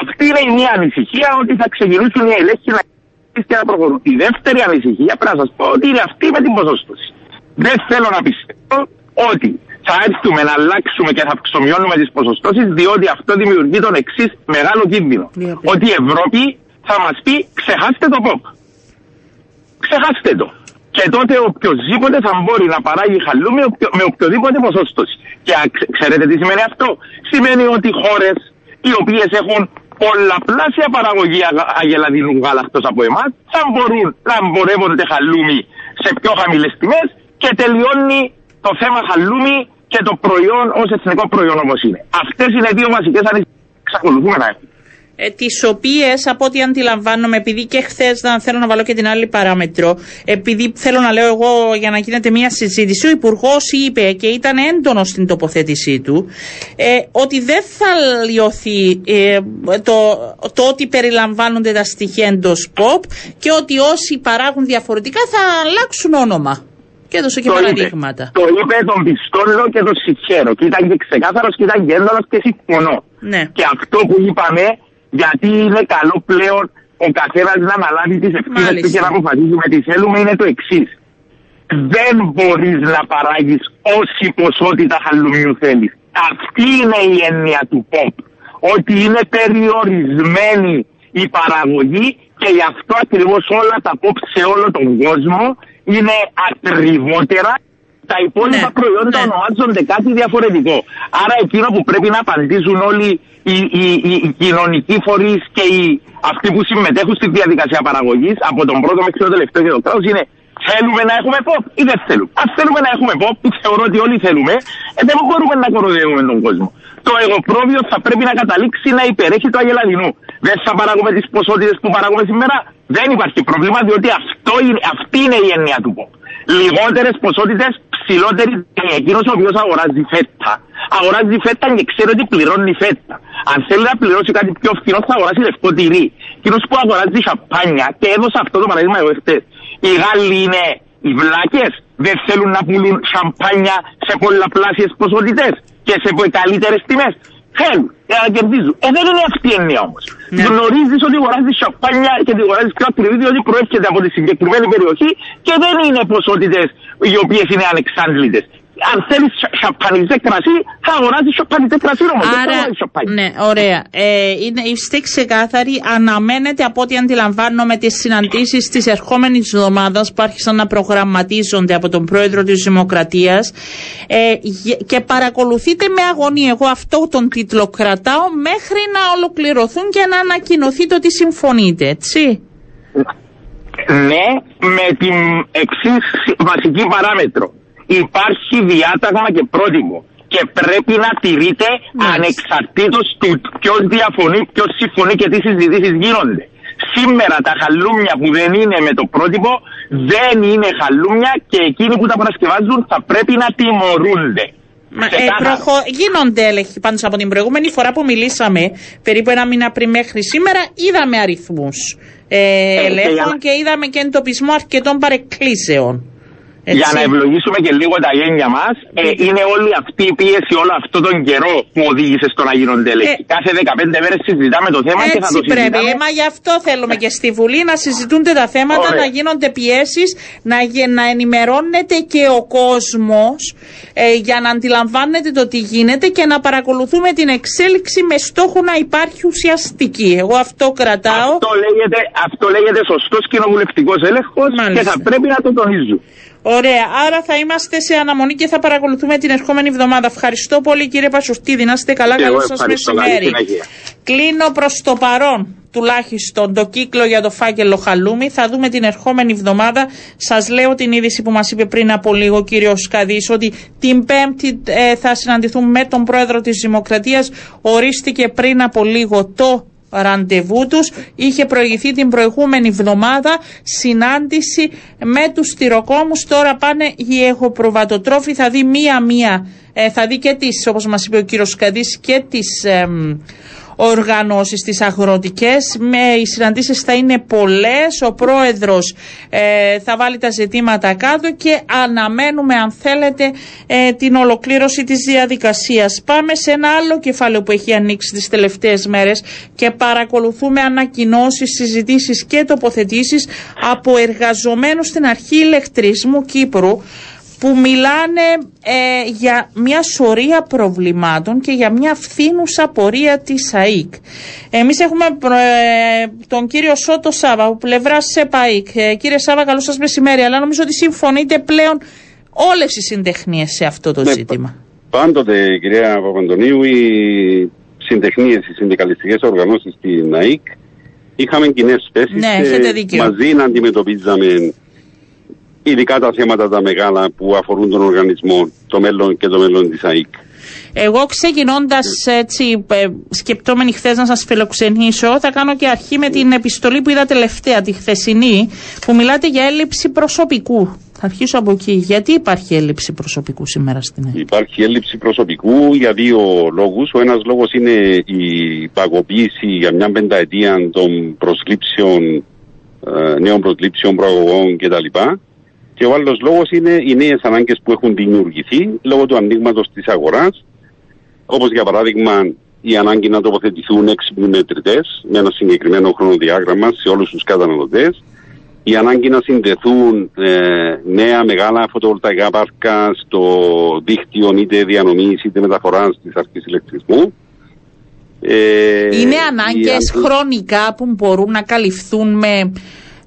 Αυτή είναι η μία ανησυχία ότι θα ξεκινήσουν οι ελέγχοι να και να προχωρούν. Η δεύτερη ανησυχία πρέπει να σας πω ότι είναι αυτή με την ποσόστοση. Δεν θέλω να πιστεύω ότι θα έρθουμε να αλλάξουμε και θα αυξομειώνουμε τις ποσοστώσεις, διότι αυτό δημιουργεί τον εξής μεγάλο κίνδυνο. Για πες. Ότι η Ευρώπη θα μας πει ξεχάστε το ΠΟΠ. Ξεχάστε το. Και τότε οποιοδήποτε θα μπορεί να παράγει χαλούμι με οποιοδήποτε ποσόστοση. Και ξέρετε τι σημαίνει αυτό; Σημαίνει ότι χώρες οι οποίες έχουν πολλαπλάσια παραγωγή αγελαδινού γάλακτος από εμάς θα μπορούν να εμπορεύονται χαλούμι σε πιο χαμηλές τιμές και τελειώνει το θέμα χαλούμι και το προϊόν ως εθνικό προϊόν όπως είναι. Αυτές είναι δύο βασικές ανησυχίες που εξακολουθούμε να έχουμε ε, τις οποίες από ό,τι αντιλαμβάνομαι, επειδή και χθες να θέλω να βάλω και την άλλη παράμετρο, επειδή θέλω να λέω εγώ για να γίνεται μια συζήτηση, ο Υπουργός είπε και ήταν έντονος στην τοποθέτησή του, ε, ότι δεν θα λιωθεί ε, το, το ότι περιλαμβάνονται τα στοιχεία εντός ΠΟΠ και ότι όσοι παράγουν διαφορετικά θα αλλάξουν όνομα. Και έδωσε και το παραδείγματα. Είπε, το είπε τον πιστόλο και τον συγχαίρω. Και ήταν και ξεκάθαρος και ήταν και έντονο και συμφωνώ. Ναι. Και αυτό που είπαμε γιατί είναι καλό πλέον ο καθένας να αναλάβει τις ευθύνες του και να αποφασίζουμε τις θέλουμε είναι το εξής. Δεν μπορείς να παράγεις όση ποσότητα χαλουμιού θέλεις. Αυτή είναι η έννοια του pop. Ότι είναι περιορισμένη η παραγωγή και γι' αυτό ακριβώς όλα τα pop σε όλο τον κόσμο είναι ακριβότερα τα υπόλοιπα ναι, προϊόντα ναι. ονομάζονται κάτι διαφορετικό. Άρα εκείνο που πρέπει να απαντήσουν όλοι οι, οι, οι, οι κοινωνικοί φορείς και οι, αυτοί που συμμετέχουν στη διαδικασία παραγωγής από τον πρώτο μέχρι το τελευταίο και το κράτος είναι θέλουμε να έχουμε pop ή δεν θέλουμε; Αν θέλουμε να έχουμε pop, που θεωρώ ότι όλοι θέλουμε, ε, δεν μπορούμε να κοροϊδεύουμε τον κόσμο. Το εγωπρόβιο θα πρέπει να καταλήξει να υπερέχει το αγελαδινού. Δεν θα παράγουμε τις ποσότητες που παράγουμε σήμερα. Δεν υπάρχει πρόβλημα διότι αυτό είναι, αυτή είναι η έννοια του pop. Λιγότερες ποσότητες ψηλότερη εκείνος ο οποίος αγοράζει φέτα. Αγοράζει φέτα και ξέρει ότι πληρώνει φέτα. Αν θέλει να πληρώσει κάτι πιο φθηνό θα αγοράσει λευκό τυρί. Εκείνος που αγοράζει σαπάνια και έδωσα αυτό το παράδειγμα εγώ χτε. Οι Γάλλοι είναι οι βλάκες, δεν θέλουν να πουλούν σαμπάνια σε πολλαπλάσιες ποσότητες και σε καλύτερες τιμές. Θέλουν για να κερδίζουν. Ε, δεν είναι αυτή η έννοια όμως. Ναι. Γνωρίζεις ότι αγοράζεις σαμπάνια και τη αγοράζεις κράτο διότι προέρχεται από τη συγκεκριμένη περιοχή και δεν είναι ποσότητες οι οποίες είναι ανεξάντλητες. Αν θέλεις σαπανιζέ κρασί, θα αγοράζεις σαπανιζέ κρασί όμω. Άρα, ναι, ωραία. Ε, είναι, είστε ξεκάθαροι. Αναμένεται από ό,τι αντιλαμβάνομαι τις συναντήσεις της ερχόμενης εβδομάδας που άρχισαν να προγραμματίζονται από τον πρόεδρο της Δημοκρατίας ε, και παρακολουθείτε με αγωνία. Εγώ αυτό τον τίτλο κρατάω μέχρι να ολοκληρωθούν και να ανακοινωθεί το τι συμφωνείτε, έτσι. Ναι, με την εξής βασική παράμετρο. Υπάρχει διάταγμα και πρότυπο και πρέπει να τηρείται ανεξαρτήτως του ποιος διαφωνεί, ποιος συμφωνεί και τι συζητήσεις γίνονται. Σήμερα τα χαλούμια που δεν είναι με το πρότυπο δεν είναι χαλούμια και εκείνοι που τα παρασκευάζουν θα πρέπει να τιμωρούνται. Μα, ε, προχω... Γίνονται έλεγχοι πάντως από την προηγούμενη φορά που μιλήσαμε, περίπου ένα μήνα πριν μέχρι σήμερα, είδαμε αριθμούς ε, ε ελέγχων και είδαμε και εντοπισμό αρκετών παρεκκλήσεων. Έτσι. Για να ευλογήσουμε και λίγο τα γένια μας, ε, είναι όλη αυτή η πίεση όλο αυτό τον καιρό που οδήγησε στο να γίνονται έλεγχοι. Ε, Κάθε 15 μέρες συζητάμε το θέμα έτσι και θα το συζητάμε. πρέπει. Ε, μα γι' αυτό θέλουμε και στη Βουλή να συζητούνται τα θέματα, Ωραία. να γίνονται πιέσεις, να, να ενημερώνεται και ο κόσμος ε, για να αντιλαμβάνεται το τι γίνεται και να παρακολουθούμε την εξέλιξη με στόχο να υπάρχει ουσιαστική. Εγώ αυτό κρατάω. Αυτό λέγεται, αυτό λέγεται σωστός κοινοβουλευτικός έλεγχος και θα πρέπει να το τονίζουμε. Ωραία. Άρα θα είμαστε σε αναμονή και θα παρακολουθούμε την ερχόμενη εβδομάδα. Ευχαριστώ πολύ κύριε Πασουστίδη. Να είστε καλά. Καλό σας μεσημέρι. Κλείνω προς το παρόν τουλάχιστον το κύκλο για το φάκελο Χαλούμι. Θα δούμε την ερχόμενη εβδομάδα. Σας λέω την είδηση που μας είπε πριν από λίγο ο κύριος Σκαδή, ότι την Πέμπτη ε, θα συναντηθούμε με τον πρόεδρο της Δημοκρατίας. Ορίστηκε πριν από λίγο το ραντεβού τους. Είχε προηγηθεί την προηγούμενη εβδομάδα συνάντηση με τους στυροκόμους. Τώρα πάνε οι εχοπροβατοτρόφοι. Θα δει μία-μία, ε, θα δει και τις, όπως μας είπε ο κύριος Καδής, και τις οργανώσεις τις αγροτικές. Με, οι συναντήσεις θα είναι πολλές. Ο πρόεδρος ε, θα βάλει τα ζητήματα κάτω και αναμένουμε αν θέλετε ε, την ολοκλήρωση της διαδικασίας. Πάμε σε ένα άλλο κεφάλαιο που έχει ανοίξει τις τελευταίες μέρες και παρακολουθούμε ανακοινώσεις, συζητήσεις και τοποθετήσεις από εργαζομένους στην αρχή ηλεκτρισμού Κύπρου που μιλάνε ε, για μια σωρία προβλημάτων και για μια φθήνουσα πορεία της ΑΕΚ. Εμείς έχουμε ε, τον κύριο Σώτο Σάβα από πλευρά ΕΠΑΙΚ. Ε, κύριε Σάβα, καλό σας μεσημέρι, αλλά νομίζω ότι συμφωνείτε πλέον όλες οι συντεχνίες σε αυτό το Ναι, ζήτημα. Πάντοτε, κυρία Παπαντονίου, οι συντεχνίες, οι συνδικαλιστικές οργανώσεις στην ΑΕΚ είχαμε κοινές θέσεις Ναι, έχετε δίκιο. μαζί να αντιμετωπίζαμε ειδικά τα θέματα τα μεγάλα που αφορούν τον οργανισμό, το μέλλον και το μέλλον της ΑΕΚ. Εγώ ξεκινώντας έτσι, ε, σκεπτόμενοι χθες να σας φιλοξενήσω, θα κάνω και αρχή με την επιστολή που είδα τελευταία, τη χθεσινή, που μιλάτε για έλλειψη προσωπικού. Θα αρχίσω από εκεί. Γιατί υπάρχει έλλειψη προσωπικού σήμερα στην ΕΕ. Υπάρχει έλλειψη προσωπικού για δύο λόγους. Ο ένας λόγος είναι η παγωποίηση για μια πενταετία των προσλήψεων, ε, νέων προσλήψεων, προαγωγών κτλ. Και ο άλλος λόγος είναι οι νέες ανάγκες που έχουν δημιουργηθεί λόγω του ανοίγματος της αγοράς. Όπως για παράδειγμα η ανάγκη να τοποθετηθούν έξυπνοι μετρητές με ένα συγκεκριμένο χρονοδιάγραμμα σε όλους τους καταναλωτές. Η ανάγκη να συνδεθούν ε, νέα μεγάλα φωτοβολταϊκά πάρκα στο δίκτυο είτε διανομής είτε μεταφοράς της αρχής ηλεκτρισμού. Ε, Είναι η ανάγκες ανάγκη- χρονικά που μπορούν να καλυφθούν με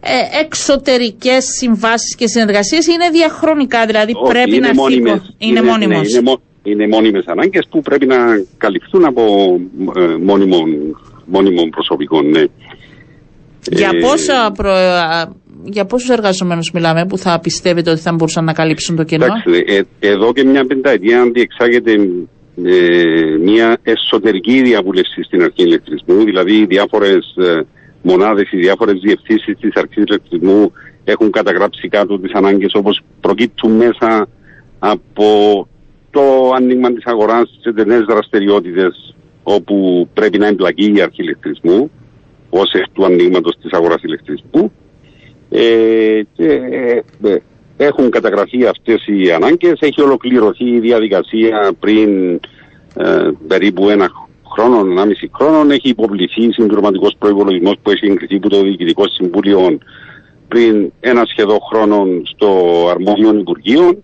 ε, εξωτερικές συμβάσεις και συνεργασίες ή είναι διαχρονικά, δηλαδή Όχι, πρέπει να μόνιμες. φύγω. Είναι, ναι, μόνιμος. είναι, μο- είναι μόνιμες ανάγκες που πρέπει να καλυφθούν από ε, μόνιμων, μόνιμων προσωπικών, ναι. Για, Ε, πόσα προ... α, για πόσους εργαζομένους μιλάμε που θα πιστεύετε ότι θα μπορούσαν να καλύψουν το κενό; Εντάξει, ε, εδώ και μια πενταετία διεξάγεται ε, μια εσωτερική διαβούλευση στην αρχή ηλεκτρισμού, δηλαδή οι διάφορες ε, μονάδες, οι διάφορες διευθύνσεις της αρχής ηλεκτρισμού έχουν καταγράψει κάτω τις ανάγκες όπως προκύπτουν μέσα από το άνοιγμα της αγοράς σε νέες δραστηριότητες όπου πρέπει να εμπλακεί η αρχή ηλεκτρισμού ως εκ του ανοίγματος της αγοράς ηλεκτρισμού ε, και, ε, έχουν καταγραφεί αυτές οι ανάγκες. Έχει ολοκληρωθεί η διαδικασία πριν ε, περίπου ένα χρόνο, ενάμιση χρόνο. Έχει υποβληθεί συμπληρωματικός προπολογισμό που έχει εγκριθεί από το Διοικητικό Συμβούλιο πριν ένα σχεδόν χρόνο στο αρμόδιο Υπουργείο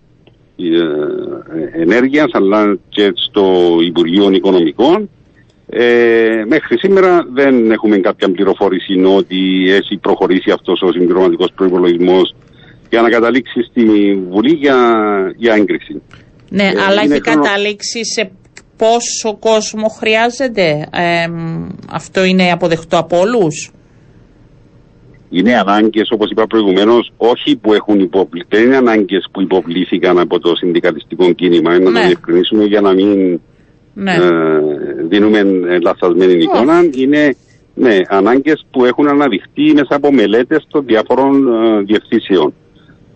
ε, Ενέργειας αλλά και στο Υπουργείο Οικονομικών. Ε, μέχρι σήμερα δεν έχουμε κάποια πληροφόρηση ότι έχει προχωρήσει αυτός ο συμπληρωματικός προϋπολογισμός για να καταλήξει στη Βουλή για, για έγκριση. Ναι, Ε, αλλά είναι έχει χρόνο- καταλήξει σε πόσο κόσμο χρειάζεται. Ε, μ, αυτό είναι αποδεκτό από όλους; Είναι ανάγκες, όπως είπα προηγουμένως, όχι που έχουν υποβληθεί, δεν είναι ανάγκες που υποβλήθηκαν από το συνδικαλιστικό κίνημα. Να Ναι. το διευκρινίσουμε για να μην Ναι. ε, δίνουμε ε, λαθασμένη εικόνα. Είναι ναι, ανάγκες που έχουν αναδειχθεί μέσα από μελέτες των διάφορων ε, διευθύνσεων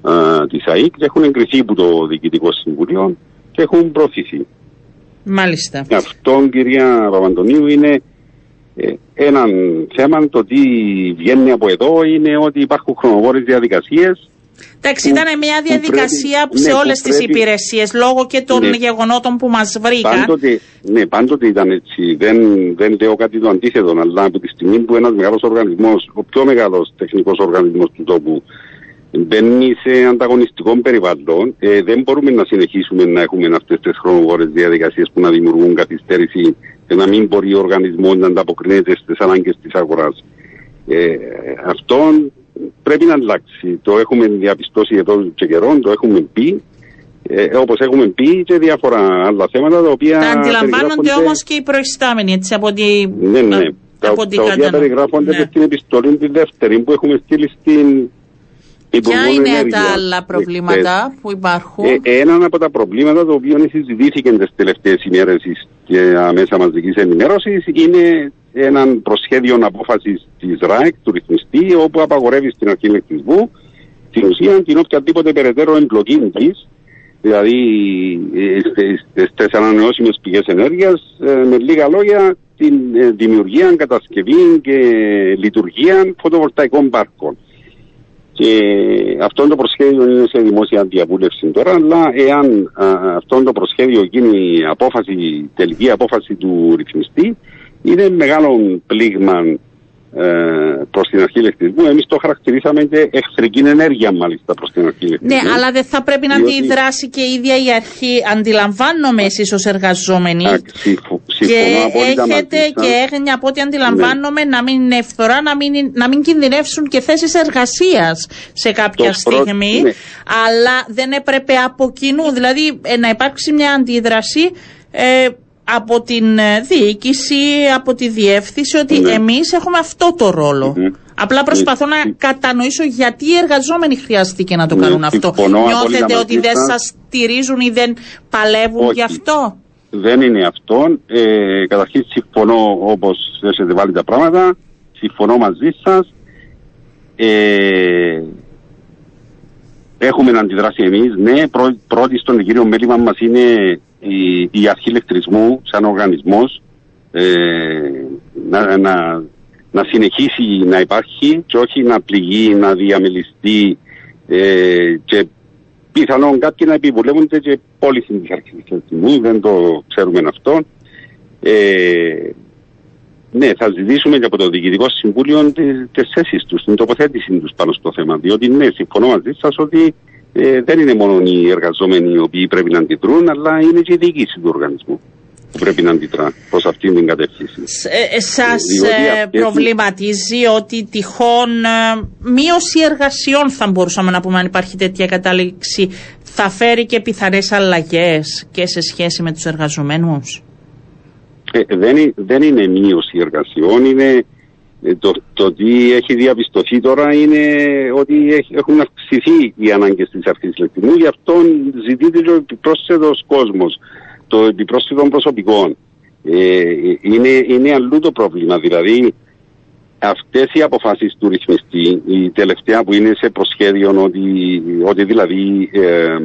ε, της ΑΕΚ και έχουν εγκριθεί από το Διοικητικό Συμβουλίο και έχουν προωθηθεί. Μάλιστα. Αυτό, κυρία Παπαντονίου, είναι ε, ένα θέμα το τι βγαίνει από εδώ είναι ότι υπάρχουν χρονοβόρες διαδικασίες Εντάξει, που- ήταν μια που διαδικασία πρέπει- σε ναι, που όλες τις πρέπει- υπηρεσίες λόγω και των Ναι. γεγονότων που μας βρήκαν. Πάντοτε, ναι, πάντοτε ήταν έτσι. Δεν, δεν λέω κάτι το αντίθετο, αλλά από τη στιγμή που ένας μεγάλος οργανισμός, ο πιο μεγάλος τεχνικός οργανισμός του τόπου, μπαίνει σε ανταγωνιστικό περιβάλλον, ε, δεν μπορούμε να συνεχίσουμε να έχουμε αυτές τις χρονοβόρες διαδικασίες που να δημιουργούν καθυστέρηση και να μην μπορεί ο οργανισμός να ανταποκρίνεται στις ανάγκες της αγοράς. Ε, αυτό πρέπει να αλλάξει. Το έχουμε διαπιστώσει εδώ και καιρό, το έχουμε πει. Ε, όπως έχουμε πει και διάφορα άλλα θέματα τα οποία Τα αντιλαμβάνονται περιγράφονται- όμως και οι προϊστάμενοι, έτσι, από ό,τι, ναι, ναι. α- Τα, από ό,τι τα οποία κατανοώ. περιγράφονται Ναι. και στην επιστολή τη δεύτερη που έχουμε στείλει στην Υπουργό Ποια είναι Ενέργειας. τα άλλα προβλήματα που υπάρχουν; Ε, ένα από τα προβλήματα το οποίο συζητήθηκε τις τελευταίες ημέρε και μέσα μαζικής ενημέρωσης είναι ένα προσχέδιο απόφασης της ΡΑΕΚ, του ρυθμιστή, όπου απαγορεύει στην αρχή ηλεκτρισμού την ουσία την οποιαδήποτε περαιτέρω εμπλοκή τη, δηλαδή στις ανανεώσιμες πηγές ενέργειας, με λίγα λόγια την ε, δημιουργία, κατασκευή και λειτουργία φωτοβολταϊκών πάρκων. Και αυτό το προσχέδιο είναι σε δημόσια διαβούλευση τώρα, αλλά εάν α, αυτό το προσχέδιο γίνει απόφαση, τελική απόφαση του ρυθμιστή, είναι μεγάλο πλήγμα ε, προς την αρχή ηλεκτρισμού. Εμείς το χαρακτηρίσαμε και εχθρική ενέργεια, μάλιστα, προς την αρχή ηλεκτρισμού. Ναι, αλλά δεν θα πρέπει να Διότι- αντιδράσει και η ίδια η αρχή. Αντιλαμβάνομαι εσείς ως εργαζόμενοι. Α, συμφω- Και συμφωνώ απόλυτα έχετε μαζί σας. και έγνοια από ό,τι αντιλαμβάνομαι να μην είναι ευθορά, να μην, να μην κινδυνεύσουν και θέσεις εργασίας σε κάποια Το πρώτο- στιγμή. ναι. Αλλά δεν έπρεπε από κοινού, δηλαδή ε, να υπάρξει μια αντίδραση ε, από την ε, διοίκηση, από τη διεύθυνση, ότι Ναι. εμείς έχουμε αυτό το ρόλο. Μμμ. Απλά προσπαθώ να Ε, κατανοήσω γιατί οι εργαζόμενοι χρειάστηκε να το Ναι, κάνουν αυτό. συμφωνώ απόλυτα Νιώθετε μαζί ότι δεν σας. σας στηρίζουν ή δεν παλεύουν Όχι. γι' αυτό; Δεν είναι αυτό. Ε, καταρχήν συμφωνώ όπως έχετε βάλει τα πράγματα. Συμφωνώ μαζί σας. Ε, έχουμε να αντιδράσει εμείς. Ναι, πρω, πρώτη στον κύριο μέλημα μας είναι η, η αρχή ηλεκτρισμού σαν οργανισμός ε, να, να, να συνεχίσει να υπάρχει και όχι να πληγεί, να διαμελιστεί ε, και πιθανόν κάποιοι να επιβουλεύονται και πώληση της αρχής ηλεκτρισμού, δεν το ξέρουμε αυτό. Ε, ναι, θα ζητήσουμε και από το Διοικητικό Συμβούλιο τις θέσεις τους, την τοποθέτηση τους πάνω στο θέμα. Διότι, ναι, συμφωνώ μαζί σας ότι ε, δεν είναι μόνο οι εργαζόμενοι οι οποίοι πρέπει να αντιδρούν, αλλά είναι και η διοίκηση του οργανισμού που πρέπει να αντιδρά προ αυτήν την κατεύθυνση. Ε, σας Διότι ε, αυτές- προβληματίζει ότι τυχόν ε, μείωση εργασιών θα μπορούσαμε να πούμε αν υπάρχει τέτοια κατάληξη θα φέρει και πιθανές αλλαγές και σε σχέση με τους εργαζομένους; Ε, δεν, είναι- δεν είναι μείωση εργασιών, είναι ε, το, το τι έχει διαπιστωθεί τώρα είναι ότι έχει- έχουν αυξηθεί οι ανάγκες της αρχής ηλεκτρισμού, γι' αυτό ζητείται και ο επιπρόσθετος κόσμος, το επιπρόσθετο προσωπικό. Ε, είναι, είναι αλλού το πρόβλημα, δηλαδή αυτές οι αποφάσεις του ρυθμιστή, η τελευταία που είναι σε προσχέδιο ότι, ότι δηλαδή ε, ε,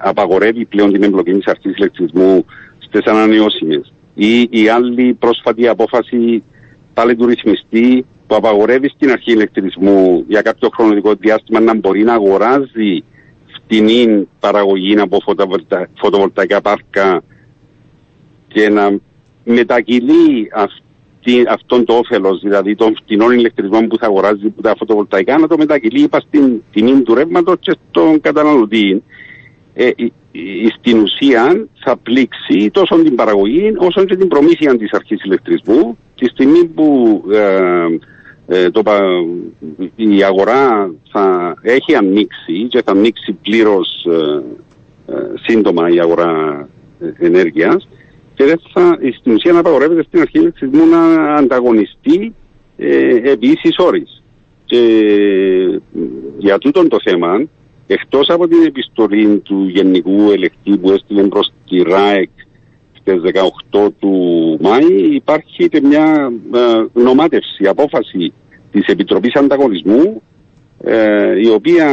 απαγορεύει πλέον την εμπλοκή της αρχής ηλεκτρισμού στις ανανεώσιμες ή η άλλη πρόσφατη απόφαση πάλι του ρυθμιστή που απαγορεύει στην αρχή ηλεκτρισμού για κάποιο χρονικό διάστημα να μπορεί να αγοράζει φτηνή παραγωγή από φωτοβολτα... φωτοβολταϊκά πάρκα και να μετακυλεί αυτή, αυτόν το όφελος, δηλαδή των φτηνών ηλεκτρισμών που θα αγοράζει από τα φωτοβολταϊκά, να το μετακυλεί είπα, στην τιμή του ρεύματος και στον καταναλωτή. Ε, η- η- στην ουσία θα πλήξει τόσο την παραγωγή όσο και την προμήθεια της αρχής ηλεκτρισμού τη στιγμή που ε, ε, το, πα- η αγορά θα έχει ανοίξει και θα ανοίξει πλήρως ε, ε, σύντομα η αγορά ε, ενέργειας και δεν θα, στην ουσία να απαγορεύεται στην αρχή ηλεκτρισμού να ανταγωνιστεί ε, επί ίσης όρης. Και ε, για τούτον το θέμα, εκτός από την επιστολή του Γενικού Ελεκτή που έστειλε προς τη ΡΑΕΚ στις 18 του Μάη, υπάρχει και μια ε, νομάτευση, απόφαση της Επιτροπής Ανταγωνισμού ε, η οποία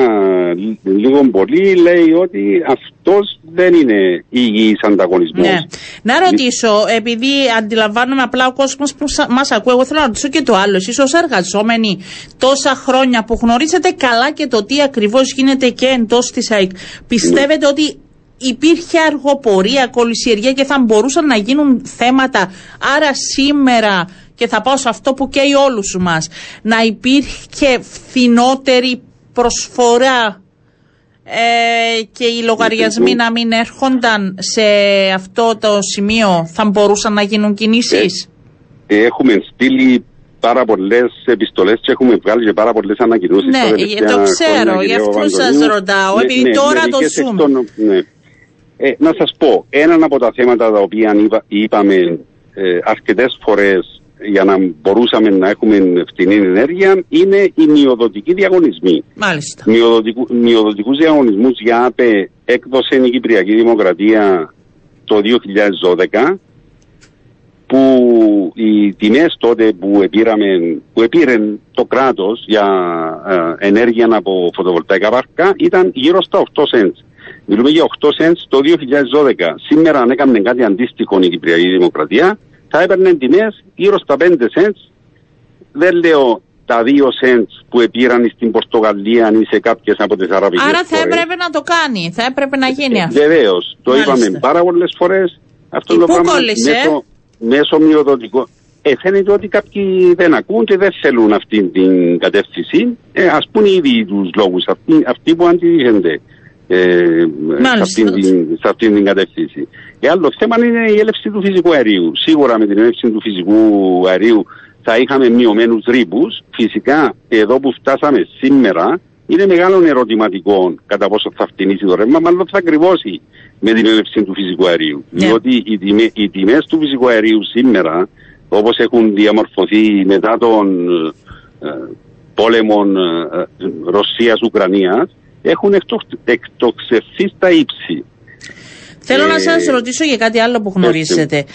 λι- λίγο πολύ λέει ότι αυτός δεν είναι υγιής ανταγωνισμός. Ναι. Να ρωτήσω, επειδή αντιλαμβάνομαι απλά ο κόσμος που μας ακούει, εγώ θέλω να ρωτήσω και το άλλο. Εσείς ως εργαζόμενοι τόσα χρόνια που γνωρίζετε καλά και το τι ακριβώς γίνεται και εντός της ΑΕΚ, πιστεύετε ότι υπήρχε αργοπορία, κολυσιεργία και θα μπορούσαν να γίνουν θέματα. Άρα σήμερα, και θα πάω σε αυτό που καίει όλους μας, να υπήρχε φθηνότερη προσφορά ε, και οι λογαριασμοί να μην έρχονταν σε αυτό το σημείο, θα μπορούσαν να γίνουν κινήσεις; Έχουμε στείλει πάρα πολλές επιστολές και έχουμε βγάλει και πάρα πολλές ανακοινώσεις. Ναι, το ξέρω, γι' αυτό σας ρωτάω, επειδή τώρα το ζούμε. ναι. Ε, να σας πω, ένα από τα θέματα τα οποία είπα, είπαμε ε, αρκετές φορές για να μπορούσαμε να έχουμε φτηνή ενέργεια είναι οι μειοδοτικοί διαγωνισμοί. Μάλιστα. Μειοδοτικού, μειοδοτικούς διαγωνισμούς για ΑΠΕ έκδοσε η Κυπριακή Δημοκρατία το 2012 που οι τιμές τότε που, επήραμε, που επήρε το κράτος για ε, ενέργεια από φωτοβολταϊκά πάρκα ήταν γύρω στα 8 cents. Μιλούμε για 8 cents το 2012. Σήμερα αν έκανε κάτι αντίστοιχο η Κυπριακή Δημοκρατία θα έπαιρνε τιμές γύρω στα 5 cents. Δεν λέω τα 2 cents που επήραν στην Πορτογαλία ή σε κάποιες από τις αραβικές Άρα θα χώρες. έπρεπε να το κάνει, θα έπρεπε να γίνει αυτό. Βεβαίως. Το Μάλιστα. είπαμε πάρα πολλές φορές. Αυτό Και το πού πράγμα κόλλησε; μέσω, μέσω μειοδοτικών. ε, φαίνεται ότι κάποιοι δεν ακούν και δεν θέλουν αυτή την κατεύθυνση. Ε, ας πούμε ήδη τους λόγους, αυτοί, αυτοί που αντιδίθενται ε, σε, αυτήν την, σε αυτήν την κατεύθυνση. Ε, άλλο θέμα είναι η έλευση του φυσικού αερίου. Σίγουρα με την έλευση του φυσικού αερίου θα είχαμε μειωμένους ρήπους. Φυσικά εδώ που φτάσαμε σήμερα είναι μεγάλο ερωτηματικό κατά πόσο θα φτηνίσει το ρεύμα, μάλλον θα ακριβώσει με την έλευση του φυσικού αερίου. Yeah. Ναι. Διότι οι, τιμές, οι τιμές του φυσικού αερίου σήμερα, όπως έχουν διαμορφωθεί μετά τον ε, πόλεμο ε, Ρωσίας-Ουκρανίας, έχουν εκτοξευθεί στα ύψη. Θέλω να ε, σας ρωτήσω για κάτι άλλο που γνωρίζετε.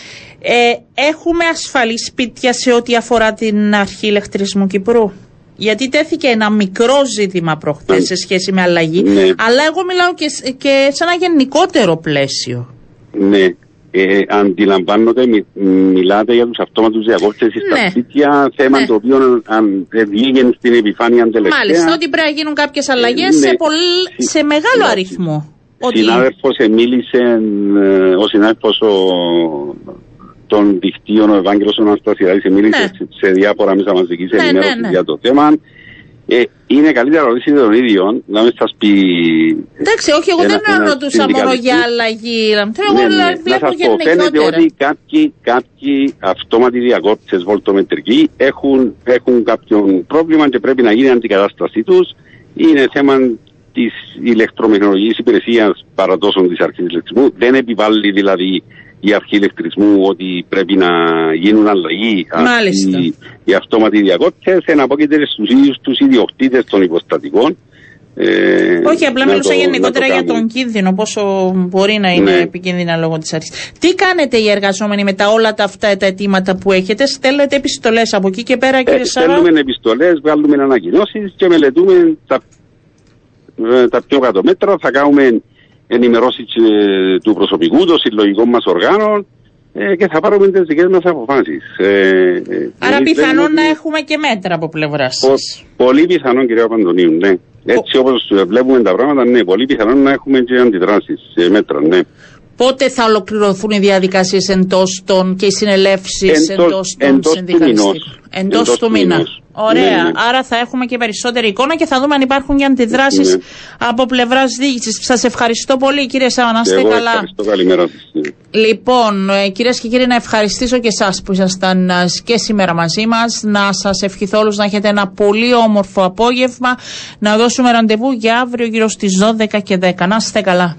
Ε, έχουμε ασφαλή σπίτια σε ό,τι αφορά την αρχή ηλεκτρισμού Κυπρού; Γιατί τέθηκε ένα μικρό ζήτημα προχθές σε σχέση με αλλαγή, ναι. αλλά εγώ μιλάω και, και σε ένα γενικότερο πλαίσιο. Ναι, ε, αντιλαμβάνονται, μι, μιλάτε για τους αυτόματους διακόπτες ναι. στα σπίτια, θέμα ναι. το οποίο αν, βγήκε στην επιφάνεια τελευταία. Μάλιστα, ότι πρέπει να γίνουν κάποιες αλλαγές ναι. σε, πολύ, σε μεγάλο ναι. αριθμό. Ότι... Συνάδελφος μίλησε, ε, ο συνάδελφος ο, των δικτύων, ο Ευάγγελος ο Αναστασιάδης μίλησε ναι. σε διάφορα μέσα μαζικής ναι, ενημέρωσης ναι, ναι. για το θέμα. Ε, είναι καλύτερα να ρωτήσετε τον ίδιο, να μην σας πει. Εντάξει, όχι, εγώ δεν ρωτούσα μόνο για αλλαγή. Ναι, ναι, να σας πω, φαίνεται ότι κάποιοι, κάποιοι αυτόματοι διακόπτες βολτομετρικοί έχουν, έχουν κάποιο πρόβλημα και πρέπει να γίνει αντικατάστασή τους. Είναι θέμα της ηλεκτρομηχανικής υπηρεσίας παραδόσεων της αρχή ηλεκτρισμού. Δεν επιβάλλει δηλαδή η αρχή ηλεκτρισμού ότι πρέπει να γίνουν αλλαγή Μάλιστα. οι, οι αυτόματοι διακόπτες εναπόκειται στους ίδιους τους ιδιοκτήτες των υποστατικών ε, Όχι, απλά μιλούσα γενικότερα για τον κίνδυνο, πόσο μπορεί να είναι ναι. επικίνδυνα λόγω της αρχής. Τι κάνετε οι εργαζόμενοι με τα όλα τα αυτά τα αιτήματα που έχετε, στέλνετε επιστολές από εκεί και πέρα, κύριε ε, Σαρά; Στέλνουμε επιστολές, βγάλουμε ανακοινώσεις και μελετούμε τα, ε, τα πιο κάτω μέτρα. Θα κάνουμε ενημερώσεις του προσωπικού, των συλλογικών μας οργάνων ε, και θα πάρουμε τις δικές μας αποφάσεις. Ε, ε, Άρα πιθανόν να έχουμε και μέτρα από πλευράς σας. Πολύ πιθανόν, κυρία Παντονίου, ναι. Έτσι όπως βλέπουμε τα πράγματα, ναι, πολύ πιθανόν να έχουμε και αντιδράσεις σε μέτρα, ναι. Πότε θα ολοκληρωθούν οι διαδικασίες εντός των και οι συνελεύσεις εντό των συνδικαλιστικών; Εντός του μήνα. Ωραία. Ναι, ναι. Άρα θα έχουμε και περισσότερη εικόνα και θα δούμε αν υπάρχουν και αντιδράσεις ναι. από πλευράς διοίκησης. Σας ευχαριστώ πολύ, κύριε Σάμα. Να είστε καλά. Ευχαριστώ. Καλημέρα Λοιπόν, ε, κυρίες και κύριοι, να ευχαριστήσω και εσάς που ήσασταν ε, και σήμερα μαζί μας. Να σας ευχηθώ όλους να έχετε ένα πολύ όμορφο απόγευμα. Να δώσουμε ραντεβού για αύριο γύρω στις 12 και 10. Να είστε καλά.